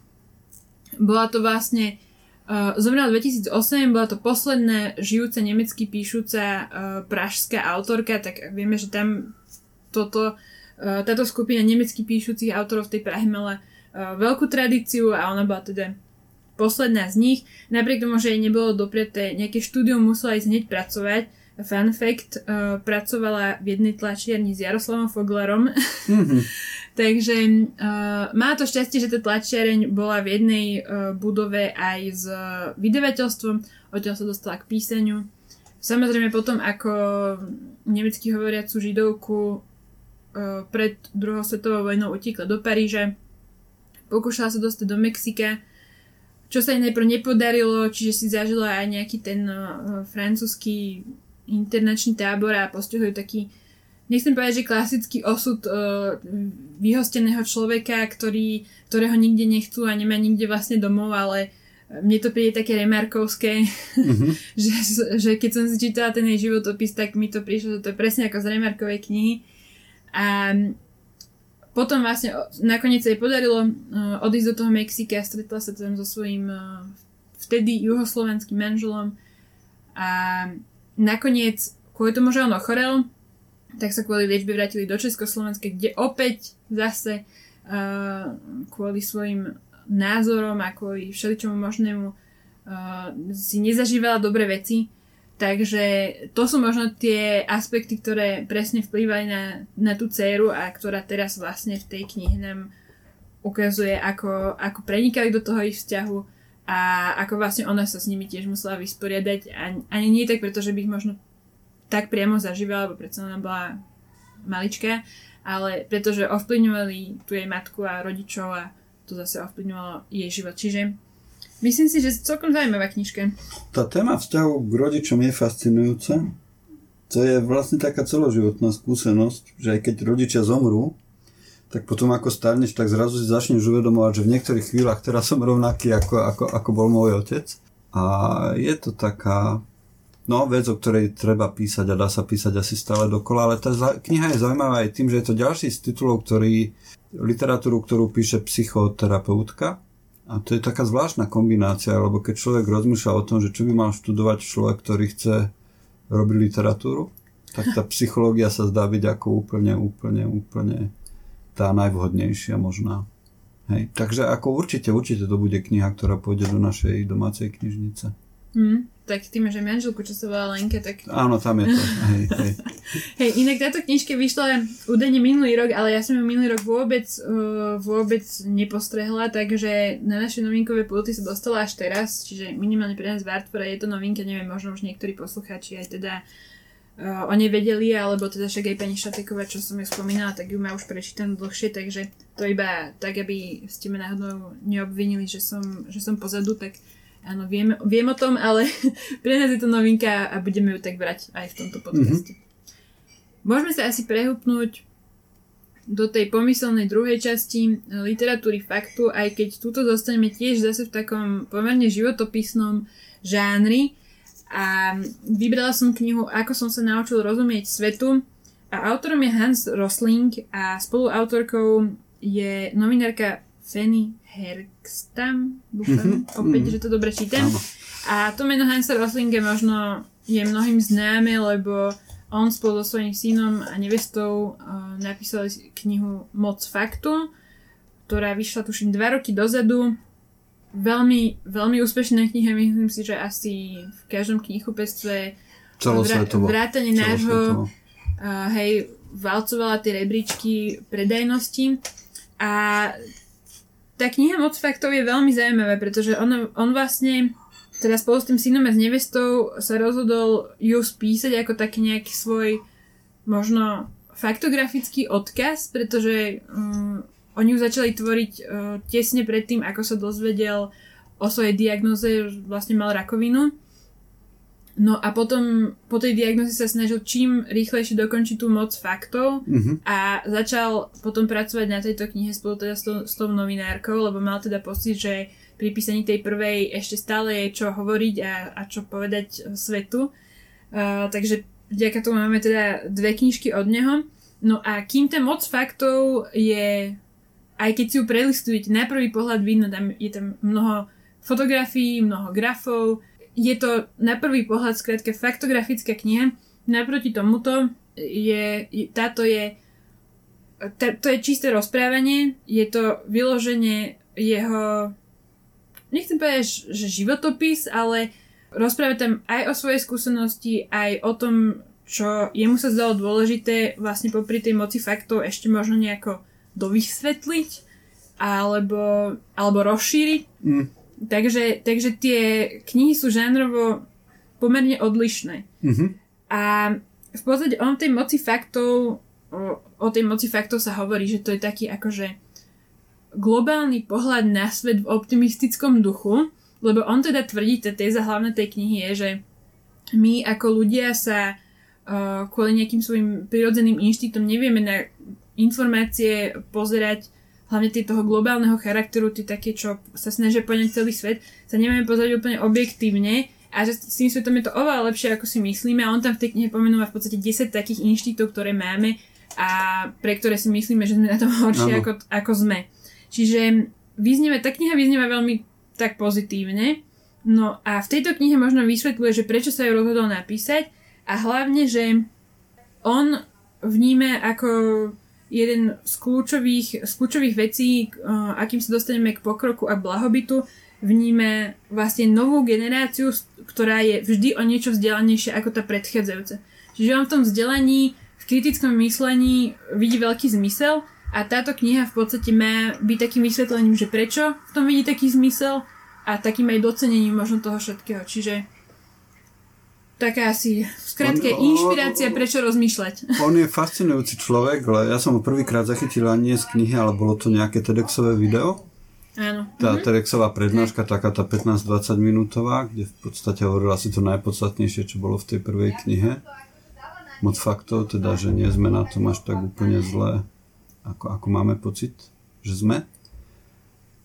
Bola to vlastne Uh, zomrela 2008, bola to posledná žijúca nemecky píšuca uh, pražská autorka, tak vieme, že tam toto, uh, táto skupina nemecky píšucich autorov v tej Prahe mala uh, veľkú tradíciu a ona bola teda posledná z nich. Napriek tomu, že jej nebolo dopreté nejaké štúdium, musela ísť hneď pracovať. Fun fact, uh, pracovala v jednej tlačiarni s Jaroslavom Foglerom. Mm-hmm. Takže uh, má to šťastie, že tá tlačiareň bola v jednej uh, budove aj s vydavateľstvom, odtiaľ sa dostala k písaniu. Samozrejme potom, ako nemecky hovoriacu židovku Eh, pred druhou svetovou vojnou utekla do Paríža, pokúšala sa dostať do Mexika, čo sa jej najprv nepodarilo, čiže si zažila aj nejaký ten uh, francúzsky internačný tábor a postihol taký, nechcem povedať, že klasický osud uh, vyhosteného človeka, ktorý, ktorého nikde nechcú a nemá nikde vlastne domov, ale mne to príde také remarkovské, mm-hmm. že, že keď som si čítala ten jej životopis, tak mi to prišlo, že to je presne ako z remarkovej knihy. A potom vlastne nakoniec sa jej podarilo uh, odísť do toho Mexika, stretla sa tam so svojím uh, vtedy juhoslovenským manželom a nakoniec kvôli tomu, že on ochorel, tak sa kvôli liečbe vrátili do Československa, kde opäť zase uh, kvôli svojim názorom a kvôli všeličomu možnému uh, si nezažívala dobré veci. Takže to sú možno tie aspekty, ktoré presne vplývajú na, na tú dceru a ktorá teraz vlastne v tej knihe nám ukazuje, ako, ako prenikali do toho ich vzťahu a ako vlastne ona sa s nimi tiež musela vysporiadať. Ani, ani nie tak, pretože by ich možno tak priamo zažívala, lebo predsa ona bola malička, ale pretože ovplyvňovali tu jej matku a rodičov a to zase ovplyvňovalo jej život. Čiže Myslím si, že celkom zaujímavá knižka. Tá téma vzťahu k rodičom je fascinujúca. To je vlastne taká celoživotná skúsenosť, že aj keď rodičia zomrú, tak potom ako starneš, tak zrazu si začneš uvedomovať, že v niektorých chvíľach teraz som rovnaký, ako, ako, ako bol môj otec. A je to taká no, vec, o ktorej treba písať a dá sa písať asi stále dokola, ale tá kniha je zaujímavá aj tým, že je to ďalší z titulov, ktorý, literatúru, ktorú píše psychoterapeutka, a to je taká zvláštna kombinácia, lebo keď človek rozmýšľa o tom, že čo by mal študovať človek, ktorý chce robiť literatúru, tak tá psychológia sa zdá byť ako úplne, úplne, úplne tá najvhodnejšia možná. Hej. Takže ako určite, určite to bude kniha, ktorá pôjde do našej domácej knižnice. Mm, tak tým, že manželku, čo sa volá Lenka, tak... Áno, tam je to. Hej, hej. hej, inak táto knižka vyšla údajne minulý rok, ale ja som ju minulý rok vôbec, uh, vôbec nepostrehla, takže na naše novinkové pulty sa dostala až teraz, čiže minimálne pre nás v Artfora je to novinka, neviem, možno už niektorí poslucháči aj teda uh, o nej vedeli, alebo teda však aj pani Šateková, čo som ju spomínala, tak ju má už prečítanú dlhšie, takže to iba tak, aby ste ma náhodou neobvinili, že som, že som pozadu, tak Áno, viem, viem o tom, ale pre nás je to novinka a budeme ju tak brať aj v tomto podcaste. Mm-hmm. Môžeme sa asi prehupnúť do tej pomyselnej druhej časti eh, literatúry faktu, aj keď túto dostaneme tiež zase v takom pomerne životopisnom žánri. A vybrala som knihu Ako som sa naučil rozumieť svetu. A autorom je Hans Rosling a spoluautorkou je novinárka Fanny Herkstam, dúfam mm-hmm. opäť, že to dobre čítam. A to meno Hansa Roslinga možno je mnohým známe, lebo on spolu so svojím synom a nevestou uh, napísali knihu Moc faktu, ktorá vyšla tuším dva roky dozadu. Veľmi, veľmi úspešná kniha, myslím si, že asi v každom knihopestve vrátane nášho uh, hej, valcovala tie rebríčky predajnosti. A tá kniha Moc faktov je veľmi zaujímavá, pretože on, on vlastne teda spolu s tým synom a s nevestou sa rozhodol ju spísať ako taký nejaký svoj možno faktografický odkaz, pretože um, oni ju začali tvoriť uh, tesne predtým, ako sa dozvedel o svojej diagnoze, že vlastne mal rakovinu. No a potom po tej diagnoze sa snažil čím rýchlejšie dokončiť tú moc faktov mm-hmm. a začal potom pracovať na tejto knihe spolu teda s, to, s tou novinárkou, lebo mal teda pocit, že pri písaní tej prvej ešte stále je čo hovoriť a, a čo povedať svetu. Uh, takže vďaka tomu máme teda dve knižky od neho. No a kým ten moc faktov je, aj keď si ju prelistujete, na prvý pohľad vidno, tam je tam mnoho fotografií, mnoho grafov, je to na prvý pohľad skrátka faktografická kniha. Naproti tomuto je, táto je tá, to je čisté rozprávanie, je to vyloženie jeho nechcem povedať, že životopis, ale rozpráva tam aj o svojej skúsenosti, aj o tom, čo jemu sa zdalo dôležité vlastne popri tej moci faktov ešte možno nejako dovysvetliť alebo, alebo rozšíriť. Mm. Takže, takže tie knihy sú žánrovo pomerne odlišné. Mm-hmm. A v podstate o tej moci faktov, o, o tej moci faktov sa hovorí, že to je taký akože globálny pohľad na svet v optimistickom duchu, lebo on teda tvrdí, tá téza hlavná tej knihy je, že my ako ľudia sa uh, kvôli nejakým svojim prirodzeným inštiktom nevieme na informácie pozerať hlavne tie toho globálneho charakteru, tie také, čo sa snažia poňať celý svet, sa nevieme pozrieť úplne objektívne a že s tým svetom je to oveľa lepšie, ako si myslíme a on tam v tej knihe pomenúva v podstate 10 takých inštiktov, ktoré máme a pre ktoré si myslíme, že sme na tom horšie, ako, ako sme. Čiže vyznieva, tá kniha vyznieva veľmi tak pozitívne. No a v tejto knihe možno vysvetľuje, že prečo sa ju rozhodol napísať a hlavne, že on vníme ako jeden z kľúčových, z kľúčových vecí, akým sa dostaneme k pokroku a blahobytu, vníme vlastne novú generáciu, ktorá je vždy o niečo vzdelanejšia ako tá predchádzajúca. Čiže on v tom vzdelaní, v kritickom myslení vidí veľký zmysel a táto kniha v podstate má byť takým vysvetlením, že prečo v tom vidí taký zmysel a takým aj docenením možno toho všetkého. Čiže taká asi skrátke inšpirácia, prečo rozmýšľať. On je fascinujúci človek, ale ja som ho prvýkrát zachytila nie z knihy, ale bolo to nejaké TEDxové video. Áno. Tá mhm. TEDxová prednáška, taká tá 15-20 minútová, kde v podstate hovorila asi to najpodstatnejšie, čo bolo v tej prvej knihe. Moc faktov, teda, že nie sme na tom až tak úplne zlé, ako, ako máme pocit, že sme.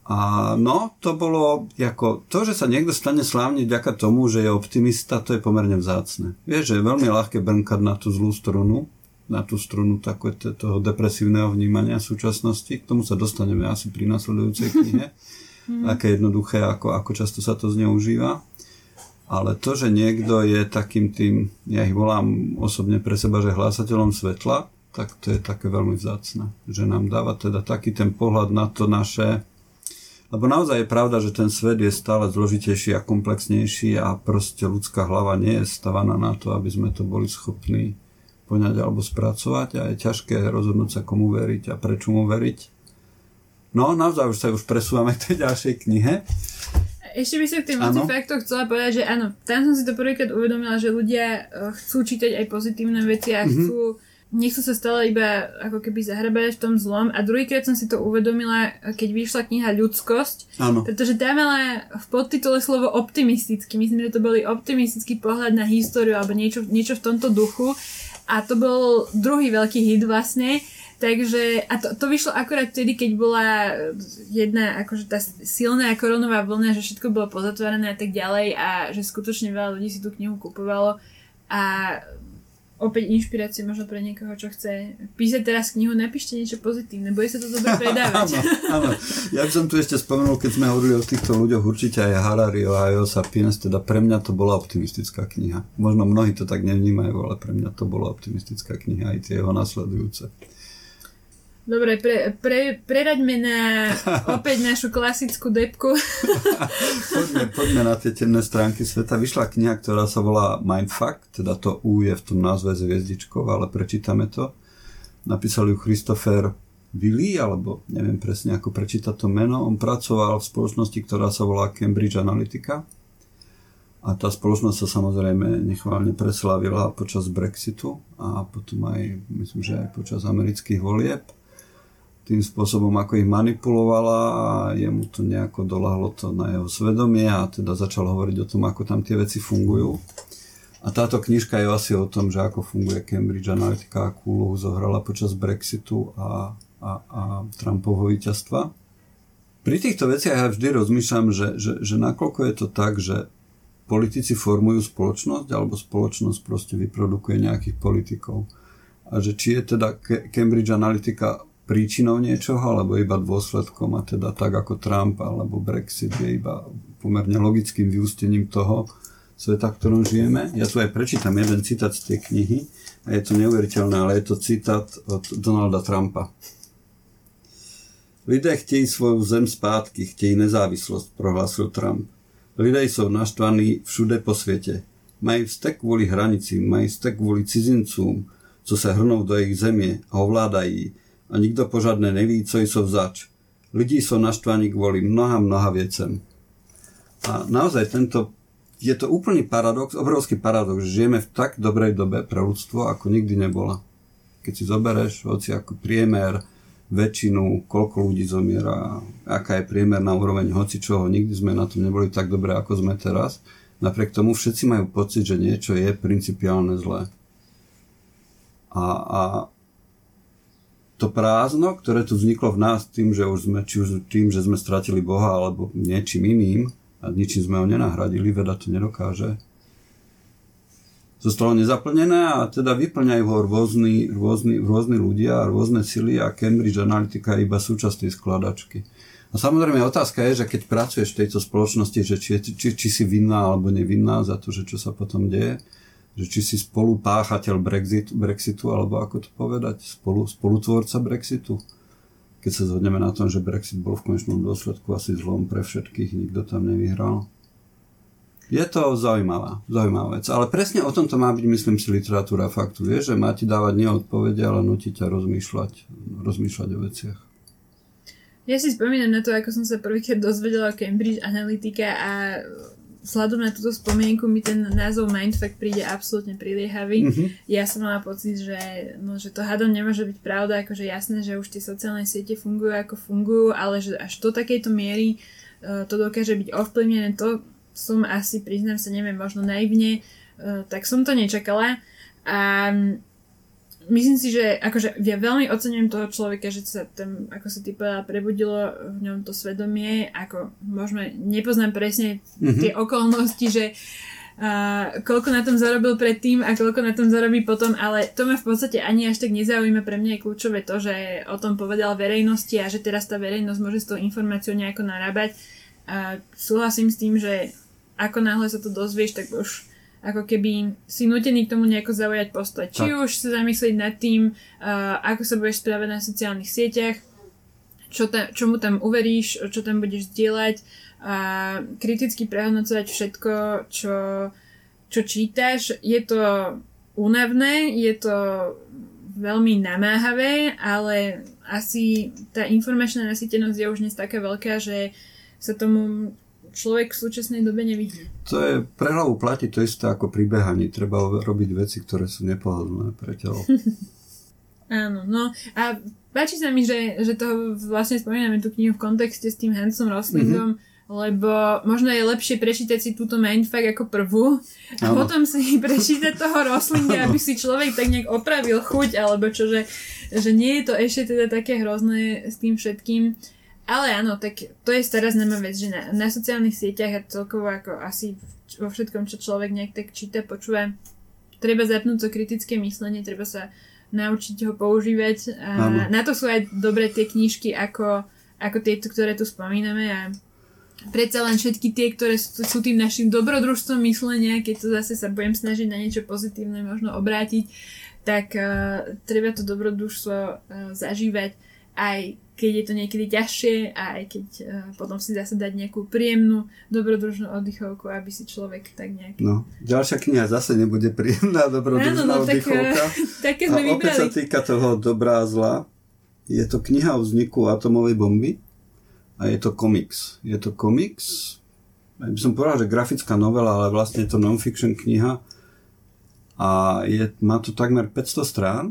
A no, to bolo ako, to, že sa niekto stane slávne vďaka tomu, že je optimista, to je pomerne vzácne. Vieš, že je veľmi ľahké brnkať na tú zlú strunu, na tú strunu takové toho depresívneho vnímania súčasnosti. K tomu sa dostaneme asi pri nasledujúcej knihe. Aké jednoduché, ako, ako často sa to zneužíva. Ale to, že niekto je takým tým, ja ich volám osobne pre seba, že hlásateľom svetla, tak to je také veľmi vzácne. Že nám dáva teda taký ten pohľad na to naše, lebo naozaj je pravda, že ten svet je stále zložitejší a komplexnejší a proste ľudská hlava nie je stavaná na to, aby sme to boli schopní poňať alebo spracovať a je ťažké rozhodnúť sa komu veriť a prečo mu veriť. No, naozaj už sa už presúvame k tej ďalšej knihe. Ešte by som k tým faktoch chcela povedať, že áno, tam som si to prvýkrát uvedomila, že ľudia eh, chcú čítať aj pozitívne veci a mm-hmm. Chcú nechcú sa stále iba ako keby zahrabať v tom zlom. A druhýkrát som si to uvedomila, keď vyšla kniha Ľudskosť, Áno. pretože tam mala v podtitule slovo optimistický. Myslím, že to boli optimistický pohľad na históriu alebo niečo, niečo v tomto duchu. A to bol druhý veľký hit vlastne. Takže, a to, to vyšlo akorát vtedy, keď bola jedna, akože tá silná koronová vlna, že všetko bolo pozatvorené a tak ďalej a že skutočne veľa ľudí si tú knihu kupovalo a opäť inšpirácie možno pre niekoho, čo chce písať teraz knihu, napíšte niečo pozitívne, bude sa to dobre predávať. áno, áno. Ja by som tu ešte spomenul, keď sme hovorili o týchto ľuďoch, určite aj Harari o Hayo Sapiens, teda pre mňa to bola optimistická kniha. Možno mnohí to tak nevnímajú, ale pre mňa to bola optimistická kniha, aj tie jeho nasledujúce. Dobre, pre, pre, preraďme na opäť našu klasickú depku. poďme, poďme na tie temné stránky sveta. Vyšla kniha, ktorá sa volá Mindfuck, teda to U je v tom názve s hviezdičkou, ale prečítame to. napísal ju Christopher Willy, alebo neviem presne ako prečítať to meno. On pracoval v spoločnosti, ktorá sa volá Cambridge Analytica. A tá spoločnosť sa samozrejme nechválne preslávila počas Brexitu a potom aj, myslím, že aj počas amerických volieb. Tým spôsobom, ako ich manipulovala a jemu to nejako dolahlo to na jeho svedomie a teda začal hovoriť o tom, ako tam tie veci fungujú. A táto knižka je asi o tom, že ako funguje Cambridge Analytica, akú úlohu zohrala počas Brexitu a, a, a Trumpovho víťazstva. Pri týchto veciach ja vždy rozmýšľam, že, že, že nakoľko je to tak, že politici formujú spoločnosť, alebo spoločnosť proste vyprodukuje nejakých politikov. A že či je teda Cambridge Analytica príčinou niečoho, alebo iba dôsledkom, a teda tak ako Trump alebo Brexit je iba pomerne logickým vyústením toho, sveta, v ktorom žijeme. Ja tu aj prečítam jeden citát z tej knihy a je to neuveriteľné, ale je to citát od Donalda Trumpa. Lidé chtějí svoju zem zpátky, chtějí nezávislost, prohlásil Trump. Lidé jsou naštvaní všude po světě. Mají vztek kvůli hranicím, mají vztek kvůli cizincům, co se hrnou do jejich země a ovládají a nikdo pořádne neví, co jsou zač. Lidi jsou naštvaní kvôli mnoha, mnoha věcem. A naozaj tento je to úplný paradox, obrovský paradox, že žijeme v tak dobrej dobe pre ľudstvo, ako nikdy nebola. Keď si zobereš hoci ako priemer, väčšinu, koľko ľudí zomiera, aká je priemerná úroveň hoci čoho, nikdy sme na tom neboli tak dobre, ako sme teraz. Napriek tomu všetci majú pocit, že niečo je principiálne zlé. A, a to prázdno, ktoré tu vzniklo v nás tým, že už sme, či už tým, že sme stratili Boha alebo niečím iným, a ničím sme ho nenahradili, veda to nedokáže. Zostalo nezaplnené a teda vyplňajú ho rôzni, rôzni, rôzni ľudia rôzne sily a Cambridge Analytica je iba súčasť tej skladačky. A samozrejme otázka je, že keď pracuješ v tejto spoločnosti, že či, či, či si vinná alebo nevinná za to, že čo sa potom deje, že či si spolupáchateľ Brexit, Brexitu, alebo ako to povedať, spolu, spolutvorca Brexitu keď sa zhodneme na tom, že Brexit bol v konečnom dôsledku asi zlom pre všetkých, nikto tam nevyhral. Je to zaujímavá, zaujímavá vec. Ale presne o tomto má byť, myslím si, literatúra faktu. Vieš, že má ti dávať nie odpovede, ale nutí ťa rozmýšľať, rozmýšľať o veciach. Ja si spomínam na to, ako som sa prvýkrát dozvedela o Cambridge Analytica a vzhľadom na túto spomienku mi ten názov Mindfuck príde absolútne priliehavý. Mm-hmm. Ja som mala pocit, že, no, že to hadom nemôže byť pravda, akože jasné, že už tie sociálne siete fungujú ako fungujú, ale že až do takejto miery uh, to dokáže byť ovplyvnené, to som asi, priznám sa, neviem, možno naivne, uh, tak som to nečakala. A myslím si, že akože ja veľmi ocenujem toho človeka, že sa tam, ako sa ty povedala, prebudilo v ňom to svedomie, ako môžeme, nepoznám presne mm-hmm. tie okolnosti, že uh, koľko na tom zarobil predtým a koľko na tom zarobí potom, ale to ma v podstate ani až tak nezaujíma. Pre mňa je kľúčové to, že o tom povedal verejnosti a že teraz tá verejnosť môže s tou informáciou nejako narábať. A súhlasím s tým, že ako náhle sa to dozvieš, tak už ako keby si nutený k tomu nejako zaujať postoj. Či tak. už sa zamyslieť nad tým, uh, ako sa budeš správať na sociálnych sieťach, čo ta, čomu tam uveríš, čo tam budeš zdieľať a kriticky prehodnocovať všetko, čo, čo čítaš. Je to únavné, je to veľmi namáhavé, ale asi tá informačná nasýtenosť je už dnes taká veľká, že sa tomu človek v súčasnej dobe nevidí. To je, pre hlavu platí to isté ako pri behaní. Treba robiť veci, ktoré sú nepohodlné pre telo. Áno, no a páči sa mi, že, že to vlastne spomíname tú knihu v kontexte s tým Hansom Roslingom, mm-hmm. lebo možno je lepšie prečítať si túto mindfuck ako prvú a ano. potom si prečítať toho Roslinga, aby si človek tak nejak opravil chuť, alebo čo, že, že nie je to ešte teda také hrozné s tým všetkým. Ale áno, tak to je stará známa vec, že na, na sociálnych sieťach a celkovo ako asi vo všetkom, čo človek nejak tak číta, počúva, treba zapnúť to kritické myslenie, treba sa naučiť ho používať. A na to sú aj dobré tie knižky ako, ako tieto, ktoré tu spomíname a predsa len všetky tie, ktoré sú, sú tým našim dobrodružstvom myslenia, keď to zase sa budem snažiť na niečo pozitívne možno obrátiť, tak uh, treba to dobrodružstvo uh, zažívať aj keď je to niekedy ťažšie a aj keď uh, potom si zase dať nejakú príjemnú, dobrodružnú oddychovku, aby si človek tak nejak... No, ďalšia kniha zase nebude príjemná, dobrodružná Áno, no, oddychovka. Tak, také sme a opäť vybrali. sa týka toho dobrá a zla. Je to kniha o vzniku atomovej bomby a je to komiks. Je to komiks, ja by som povedal, že grafická novela, ale vlastne je to non-fiction kniha a je, má to takmer 500 strán.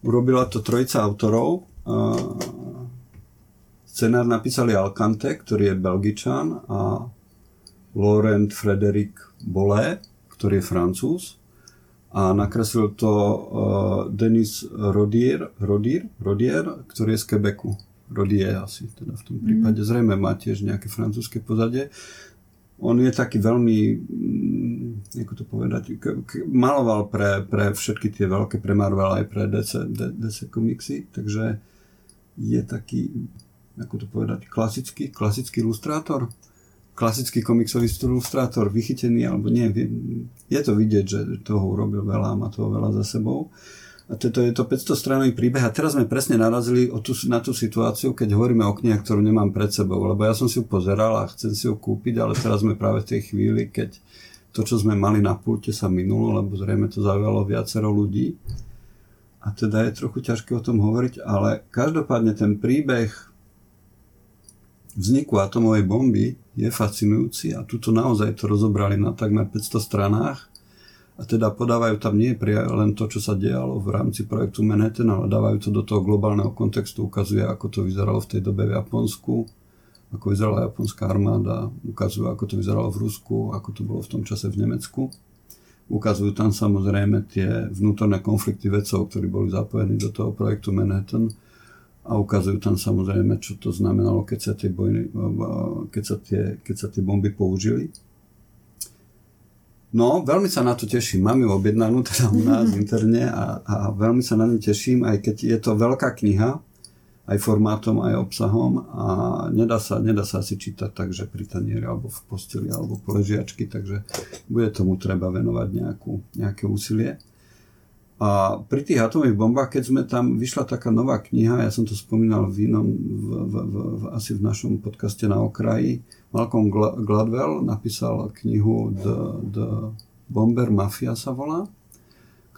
Urobila to trojica autorov. Scenár napísali Alcante, ktorý je Belgičan a Laurent Frederic Bolé, ktorý je Francúz a nakreslil to uh, Denis Rodier, Rodier, Rodier, ktorý je z Quebecu. Rodier asi teda v tom prípade. Mm. Zrejme má tiež nejaké francúzske pozadie. On je taký veľmi, mm, ako to povedať, maloval pre, pre všetky tie veľké, pre Marvel aj pre DC, DC komiksy, takže je taký, ako to povedať, klasický, klasický ilustrátor klasický komiksový ilustrátor vychytený, alebo nie, je to vidieť, že toho urobil veľa, má toho veľa za sebou. A toto je to 500 stranový príbeh a teraz sme presne narazili o tú, na tú situáciu, keď hovoríme o knihe, ktorú nemám pred sebou, lebo ja som si ju pozeral a chcem si ju kúpiť, ale teraz sme práve v tej chvíli, keď to, čo sme mali na pulte, sa minulo, lebo zrejme to zaujalo viacero ľudí. A teda je trochu ťažké o tom hovoriť, ale každopádne ten príbeh vzniku atomovej bomby je fascinujúci a tuto naozaj to rozobrali na takmer 500 stranách a teda podávajú tam nie len to, čo sa dialo v rámci projektu Manhattan, ale dávajú to do toho globálneho kontextu, ukazuje, ako to vyzeralo v tej dobe v Japonsku, ako vyzerala japonská armáda, ukazujú, ako to vyzeralo v Rusku, ako to bolo v tom čase v Nemecku. Ukazujú tam samozrejme tie vnútorné konflikty vedcov, ktorí boli zapojení do toho projektu Manhattan a ukazujú tam samozrejme, čo to znamenalo, keď sa tie, bojny, keď sa tie, keď sa tie bomby použili. No, veľmi sa na to teším. Mám ju objednanú teda u nás interne a, a veľmi sa na ňu teším, aj keď je to veľká kniha, aj formátom, aj obsahom a nedá sa, nedá sa asi čítať tak, že pri tanieri alebo v posteli alebo po ležiačky, takže bude tomu treba venovať nejakú, nejaké úsilie. A pri tých atomových bombách, keď sme tam, vyšla taká nová kniha, ja som to spomínal v inom, v, v, v, v, asi v našom podcaste na okraji, Malcolm Gladwell napísal knihu The, The Bomber Mafia sa volá,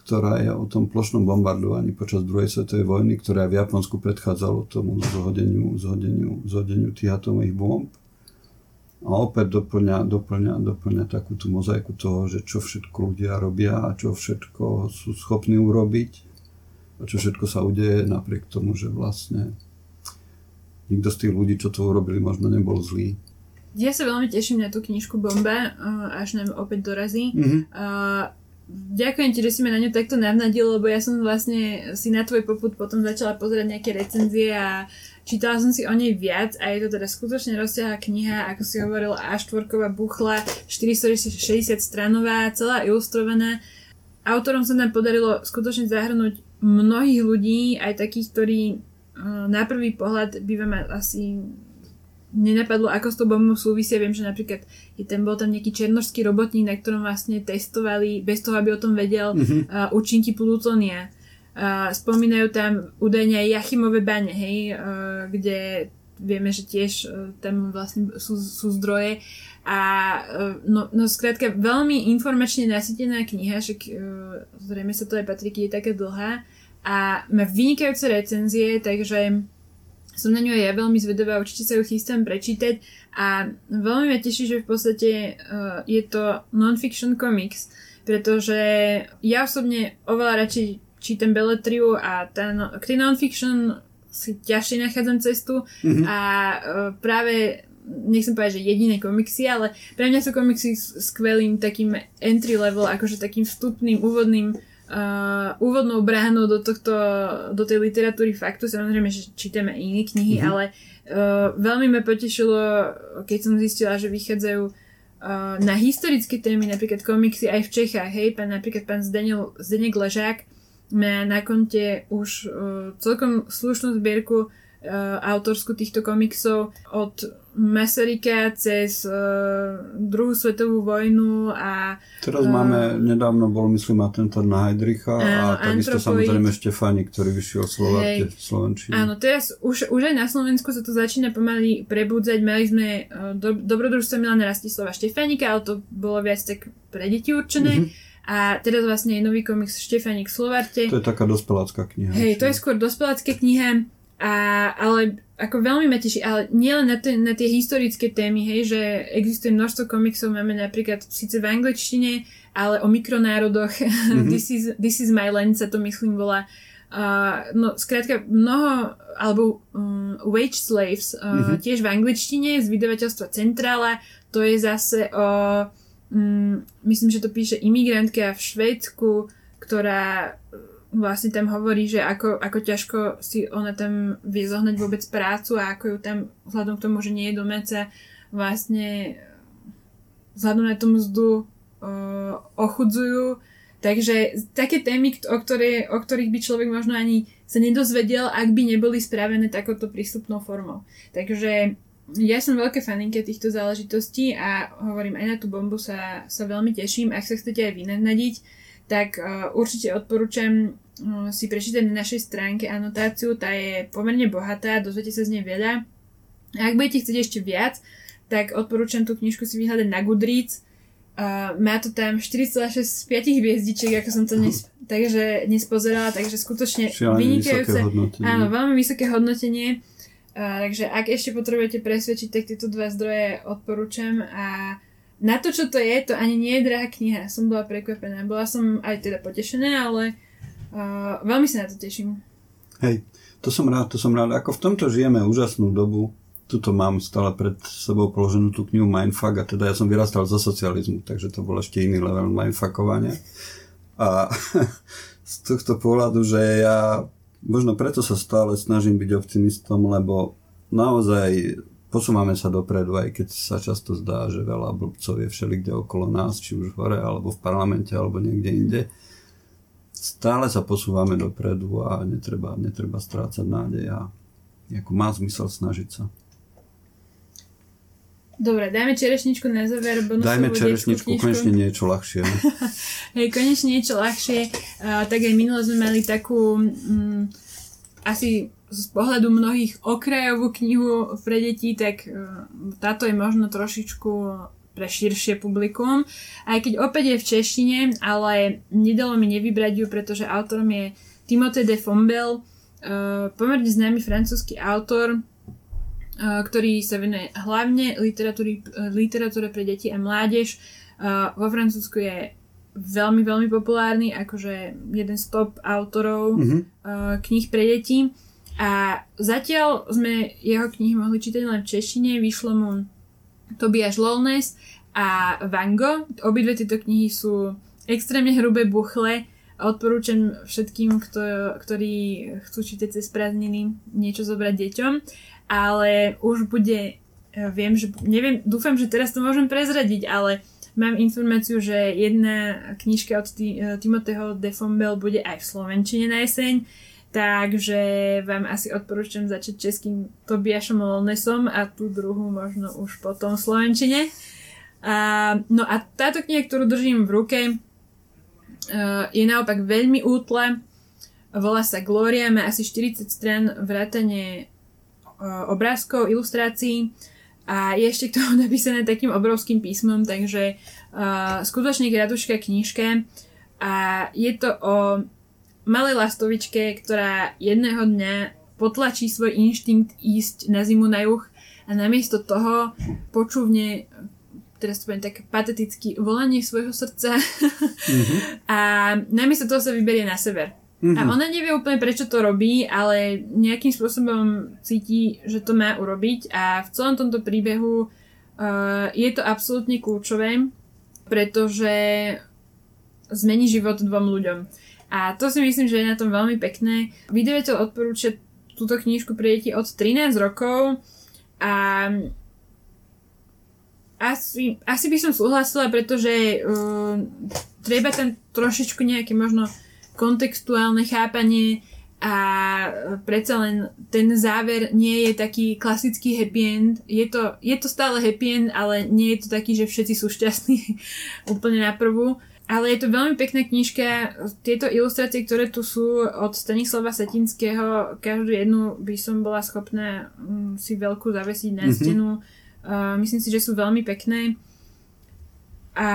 ktorá je o tom plošnom bombardovaní počas druhej svetovej vojny, ktorá v Japonsku predchádzalo tomu zhodeniu, zhodeniu, zhodeniu tých atomových bomb a opäť doplňa, doplňa, doplňa takú tú mozaiku toho, že čo všetko ľudia robia a čo všetko sú schopní urobiť a čo všetko sa udeje napriek tomu, že vlastne nikto z tých ľudí, čo to urobili, možno nebol zlý. Ja sa veľmi teším na tú knižku Bomba, až nám opäť dorazí. Mm-hmm. Uh, ďakujem ti, že si ma na ňu takto navnadil, lebo ja som vlastne si na tvoj poput potom začala pozerať nejaké recenzie a Čítala som si o nej viac a je to teda skutočne rozsiahla kniha, ako si hovoril, A4 buchla, 460 stranová, celá ilustrovaná. Autorom sa nám podarilo skutočne zahrnúť mnohých ľudí, aj takých, ktorí na prvý pohľad by vám asi nenapadlo, ako s tou bombou súvisia. Viem, že napríklad je ten, bol tam nejaký černožský robotník, na ktorom vlastne testovali, bez toho, aby o tom vedel, mm-hmm. uh, účinky plutónia. Uh, spomínajú tam údajne aj Jachimové bane, hej, uh, kde vieme, že tiež uh, tam vlastne sú, sú zdroje a uh, no, no skrátka veľmi informačne nasytená kniha, však uh, zrejme sa to aj patrí, keď je taká dlhá a má vynikajúce recenzie, takže som na ňu aj ja veľmi zvedavá, určite sa ju chystám prečítať a veľmi ma teší, že v podstate uh, je to non-fiction comics, pretože ja osobne oveľa radšej čítam Belletriu a ten, k tej non-fiction si ťažšie nachádzam cestu mm-hmm. a uh, práve nechcem povedať, že jediné komiksy, ale pre mňa sú komiksy s skvelým takým entry level, akože takým vstupným, úvodným uh, úvodnou bránou do tohto, do tej literatúry faktu. Samozrejme, že čítame iné knihy, mm-hmm. ale uh, veľmi ma potešilo, keď som zistila, že vychádzajú uh, na historické témy, napríklad komiksy aj v Čechách, hej, pán, napríklad pán Zdenek Ležák má na konte už uh, celkom slušnú zbierku uh, autorsku týchto komiksov od Masaryka cez uh, druhú svetovú vojnu a... Teraz uh, máme, nedávno bol myslím atentát na Heidricha a takisto samozrejme Štefani, ktorý vyšiel Slováke v Slovenčine. Áno, teraz už, už aj na Slovensku sa to začína pomaly prebudzať. Mali sme uh, do, dobrodružstvo Milana Rastislava Štefanika, ale to bolo viac tak pre deti určené. Mm-hmm. A teraz vlastne je nový komiks Štefanik Slovarte. To je taká dospelácká kniha. Hej, to je skôr dospelácká kniha. A, ale ako veľmi ma teší, ale nielen na, na tie historické témy, hej, že existuje množstvo komiksov, máme napríklad síce v angličtine, ale o mikronárodoch, mm-hmm. this, is, this is my land sa to myslím volá. Uh, no, skrátka, mnoho, alebo um, Wage Slaves, uh, mm-hmm. tiež v angličtine z vydavateľstva Centrála, to je zase o, um, myslím, že to píše imigrantka v Švédsku, ktorá vlastne tam hovorí, že ako, ako ťažko si ona tam vie zohnať vôbec prácu a ako ju tam vzhľadom k tomu, že nie je domáca, vlastne vzhľadom na tú mzdu uh, ochudzujú. Takže také témy, o, ktoré, o ktorých by človek možno ani sa nedozvedel, ak by neboli spravené takouto prístupnou formou. Takže ja som veľké faninka týchto záležitostí a hovorím, aj na tú bombu sa, sa veľmi teším. Ak sa chcete aj vynadnadiť, tak uh, určite odporúčam si prečítať na našej stránke anotáciu, tá je pomerne bohatá, dozviete sa z nej veľa. A ak budete chcieť ešte viac, tak odporúčam tú knižku si vyhľadať na Goodreads. Uh, má to tam 4,6 z 5 hviezdičiek, ako som to dnes, takže dnes pozerala, takže skutočne Šialene vynikajúce. Áno, veľmi vysoké hodnotenie. Uh, takže ak ešte potrebujete presvedčiť, tak tieto dva zdroje odporúčam a na to, čo to je, to ani nie je drahá kniha. Som bola prekvapená. Bola som aj teda potešená, ale Uh, veľmi sa na to teším. Hej, to som rád, to som rád. Ako v tomto žijeme úžasnú dobu, tuto mám stále pred sebou položenú tú knihu Mindfuck a teda ja som vyrastal zo socializmu, takže to bol ešte iný level mindfuckovania. A z tohto pohľadu, že ja možno preto sa stále snažím byť optimistom, lebo naozaj posúvame sa dopredu, aj keď sa často zdá, že veľa blbcov je všelikde okolo nás, či už hore, alebo v parlamente, alebo niekde inde stále sa posúvame dopredu a netreba, netreba strácať nádej a ako má zmysel snažiť sa. Dobre, dajme čerešničku na záver. Dajme čerešničku, konečne niečo ľahšie. Hej, konečne niečo ľahšie. Uh, tak aj minule sme mali takú um, asi z pohľadu mnohých okrajovú knihu pre deti, tak uh, táto je možno trošičku pre širšie publikum. Aj keď opäť je v češtine, ale nedalo mi nevybrať ju, pretože autorom je Timothée de Fombel, uh, pomerne známy francúzsky autor, uh, ktorý sa venuje hlavne literatúre pre deti a mládež. Vo Francúzsku je veľmi, veľmi populárny, akože jeden z top autorov mm-hmm. uh, kníh pre deti. A zatiaľ sme jeho knihy mohli čítať len v češtine, vyšlo mu Tobias Lolnes a Van Gogh. Obidve tieto knihy sú extrémne hrubé buchle. Odporúčam všetkým, kto, ktorí chcú čítať cez prázdniny, niečo zobrať deťom. Ale už bude, viem, že, neviem, dúfam, že teraz to môžem prezradiť, ale mám informáciu, že jedna knižka od Timoteho de bude aj v Slovenčine na jeseň Takže vám asi odporúčam začať českým Tobiašom Lolnesom a tú druhú možno už potom v Slovenčine. A, no a táto kniha, ktorú držím v ruke, uh, je naopak veľmi útle. Volá sa Gloria, má asi 40 stran vrátane uh, obrázkov, ilustrácií a je ešte k tomu napísané takým obrovským písmom, takže uh, skutočne kratučká knižka a je to o malej lastovičke, ktorá jedného dňa potlačí svoj inštinkt ísť na zimu na juh a namiesto toho počúvne teraz to poviem tak pateticky, volanie svojho srdca mm-hmm. a namiesto toho sa vyberie na sever. Mm-hmm. A mhm. ona nevie úplne prečo to robí, ale nejakým spôsobom cíti, že to má urobiť a v celom tomto príbehu uh, je to absolútne kľúčové, pretože zmení život dvom ľuďom. A to si myslím, že je na tom veľmi pekné. Vydavateľ odporúča túto knižku pre deti od 13 rokov a asi, asi by som súhlasila, pretože uh, treba tam trošičku nejaké možno kontextuálne chápanie a predsa len ten záver nie je taký klasický happy end. Je to, je to stále happy end, ale nie je to taký, že všetci sú šťastní úplne na prvú. Ale je to veľmi pekná knižka. Tieto ilustrácie, ktoré tu sú od Stanislava Satinského, každú jednu by som bola schopná um, si veľkú zavesiť na mm-hmm. stenu. Uh, myslím si, že sú veľmi pekné. A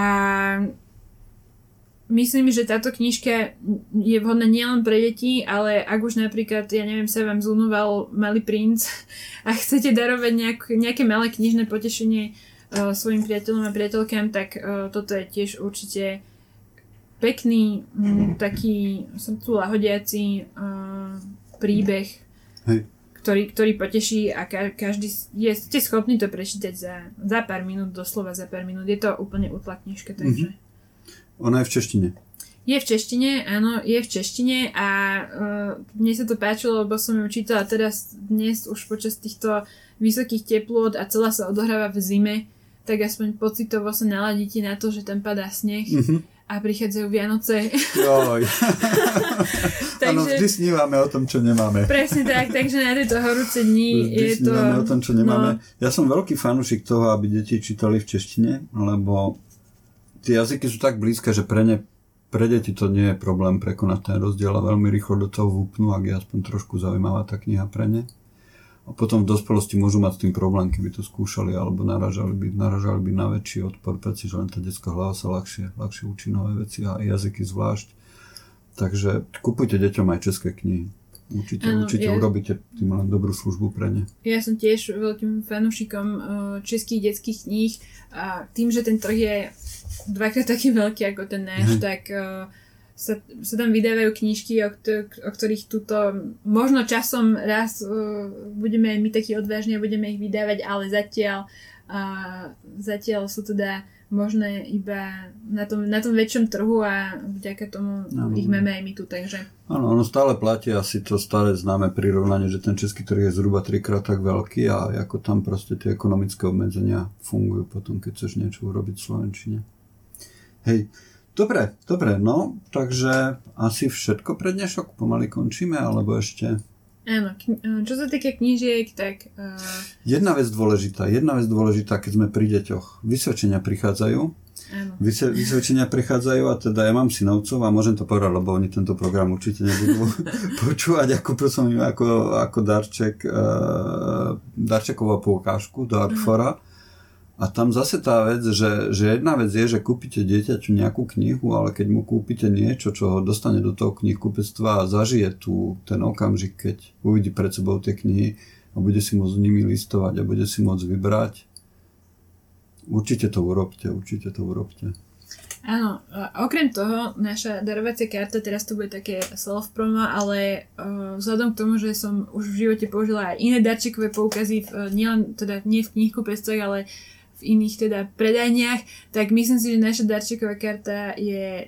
myslím, že táto knižka je vhodná nielen pre deti, ale ak už napríklad, ja neviem, sa vám zlunoval Malý princ a chcete darovať nejak, nejaké malé knižné potešenie uh, svojim priateľom a priateľkám, tak uh, toto je tiež určite pekný, m, taký srdcu lahodiaci uh, príbeh, Hej. Ktorý, ktorý poteší a ka- každý je, ste schopní to prečítať za, za pár minút, doslova za pár minút. Je to úplne útla knižka, takže... Mm-hmm. Ona je v češtine. Je v češtine, áno, je v češtine a uh, mne sa to páčilo, lebo som ju čítala teraz dnes už počas týchto vysokých teplôt a celá sa odohráva v zime, tak aspoň pocitovo sa naladíte na to, že tam padá sneh mm-hmm. A prichádzajú Vianoce. Joj. takže, ano, vždy snívame o tom, čo nemáme. Presne tak, takže na tieto horúce dní vždy je to... o tom, čo nemáme. No. Ja som veľký fanúšik toho, aby deti čítali v češtine, lebo tie jazyky sú tak blízke, že pre ne pre deti to nie je problém prekonať ten rozdiel a veľmi rýchlo do toho vúpnú, ak je aspoň trošku zaujímavá tá kniha pre ne. A potom v dospelosti môžu mať s tým problém, keby to skúšali alebo naražali by, naražali by na väčší odpor, pretože len tá detská hlava sa ľahšie, ľahšie učí nové veci a jazyky zvlášť. Takže kupujte deťom aj české knihy. Určite, ano, určite ja, urobíte tým len dobrú službu pre ne. Ja som tiež veľkým fanúšikom uh, českých detských kníh a tým, že ten trh je dvakrát taký veľký ako ten náš, mm. tak uh, sa, sa tam vydávajú knižky, o, o ktorých tuto možno časom raz uh, budeme my takí odvážni a budeme ich vydávať, ale zatiaľ uh, zatiaľ sú teda možné iba na tom, na tom väčšom trhu a vďaka tomu ano. ich máme aj my tu, takže... Áno, ono stále platí asi to stále známe prirovnanie, že ten český trh je zhruba trikrát tak veľký a ako tam proste tie ekonomické obmedzenia fungujú potom, keď chceš niečo urobiť v Slovenčine. Hej, dobre, dobre, no, takže asi všetko pre dnešok, pomaly končíme, alebo ešte... Áno, eh, čo sa týka knížiek, tak... Uh... Jedna vec dôležitá, jedna vec dôležitá, keď sme pri deťoch. Vysvedčenia prichádzajú. Áno. Vysvedčenia prichádzajú a teda ja mám synovcov a môžem to povedať, lebo oni tento program určite nebudú počúvať ako, prosím, ako, ako darček, uh, darčekovú poukážku do Artfora. Uh-huh a tam zase tá vec, že, že jedna vec je, že kúpite dieťaťu nejakú knihu, ale keď mu kúpite niečo, čo ho dostane do toho knihkupectva a zažije tu ten okamžik, keď uvidí pred sebou tie knihy a bude si môcť s nimi listovať a bude si môcť vybrať, určite to urobte, určite to urobte. Áno, okrem toho, naša darovacia karta, teraz to bude také self-promo, ale uh, vzhľadom k tomu, že som už v živote použila aj iné darčekové poukazy, v, nielen teda nie v knihku ale v iných teda predajniach, tak myslím si, že naša darčeková karta je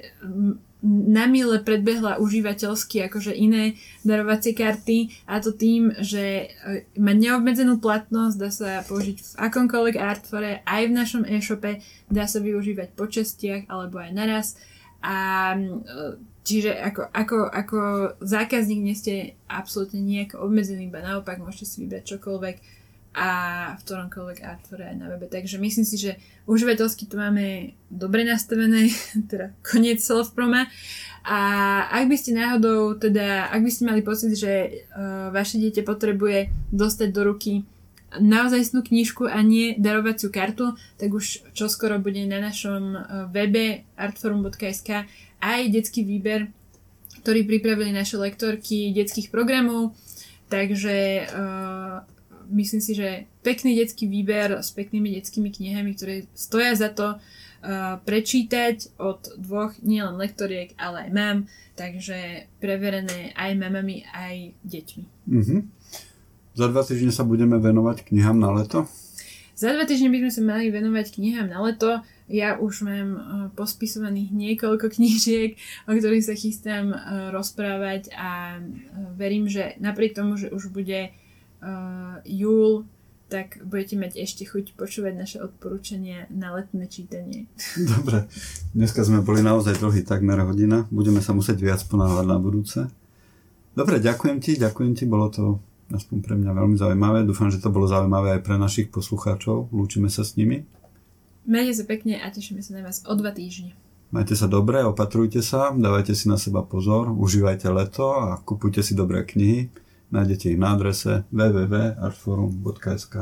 na mile predbehla užívateľsky akože iné darovacie karty a to tým, že e, má neobmedzenú platnosť, dá sa použiť v akomkoľvek artfore, aj v našom e-shope, dá sa využívať po častiach alebo aj naraz. A e, čiže ako, ako, ako zákazník nie ste absolútne nejako obmedzený, iba naopak môžete si vybrať čokoľvek a v ktoromkoľvek artvore aj na webe. Takže myslím si, že užívateľsky to máme dobre nastavené, teda koniec self-proma. A ak by ste náhodou, teda ak by ste mali pocit, že uh, vaše dieťa potrebuje dostať do ruky naozajstnú knižku a nie darovaciu kartu, tak už čoskoro bude na našom uh, webe artforum.sk aj detský výber, ktorý pripravili naše lektorky detských programov. Takže uh, myslím si, že pekný detský výber s peknými detskými knihami, ktoré stoja za to uh, prečítať od dvoch nielen lektoriek, ale aj mám, takže preverené aj mamami, aj deťmi. Mm-hmm. Za dva týždne sa budeme venovať knihám na leto? Za dva týždne by sme sa mali venovať knihám na leto. Ja už mám uh, pospisovaných niekoľko knížiek, o ktorých sa chystám uh, rozprávať a verím, že napriek tomu, že už bude júl, tak budete mať ešte chuť počúvať naše odporúčania na letné čítanie. Dobre, dneska sme boli naozaj dlhý, takmer hodina. Budeme sa musieť viac ponáhľať na budúce. Dobre, ďakujem ti, ďakujem ti, bolo to aspoň pre mňa veľmi zaujímavé. Dúfam, že to bolo zaujímavé aj pre našich poslucháčov. Lúčime sa s nimi. Majte sa pekne a tešíme sa na vás o dva týždne. Majte sa dobre, opatrujte sa, dávajte si na seba pozor, užívajte leto a kupujte si dobré knihy. Nájdete ich na adrese www.artforum.sk.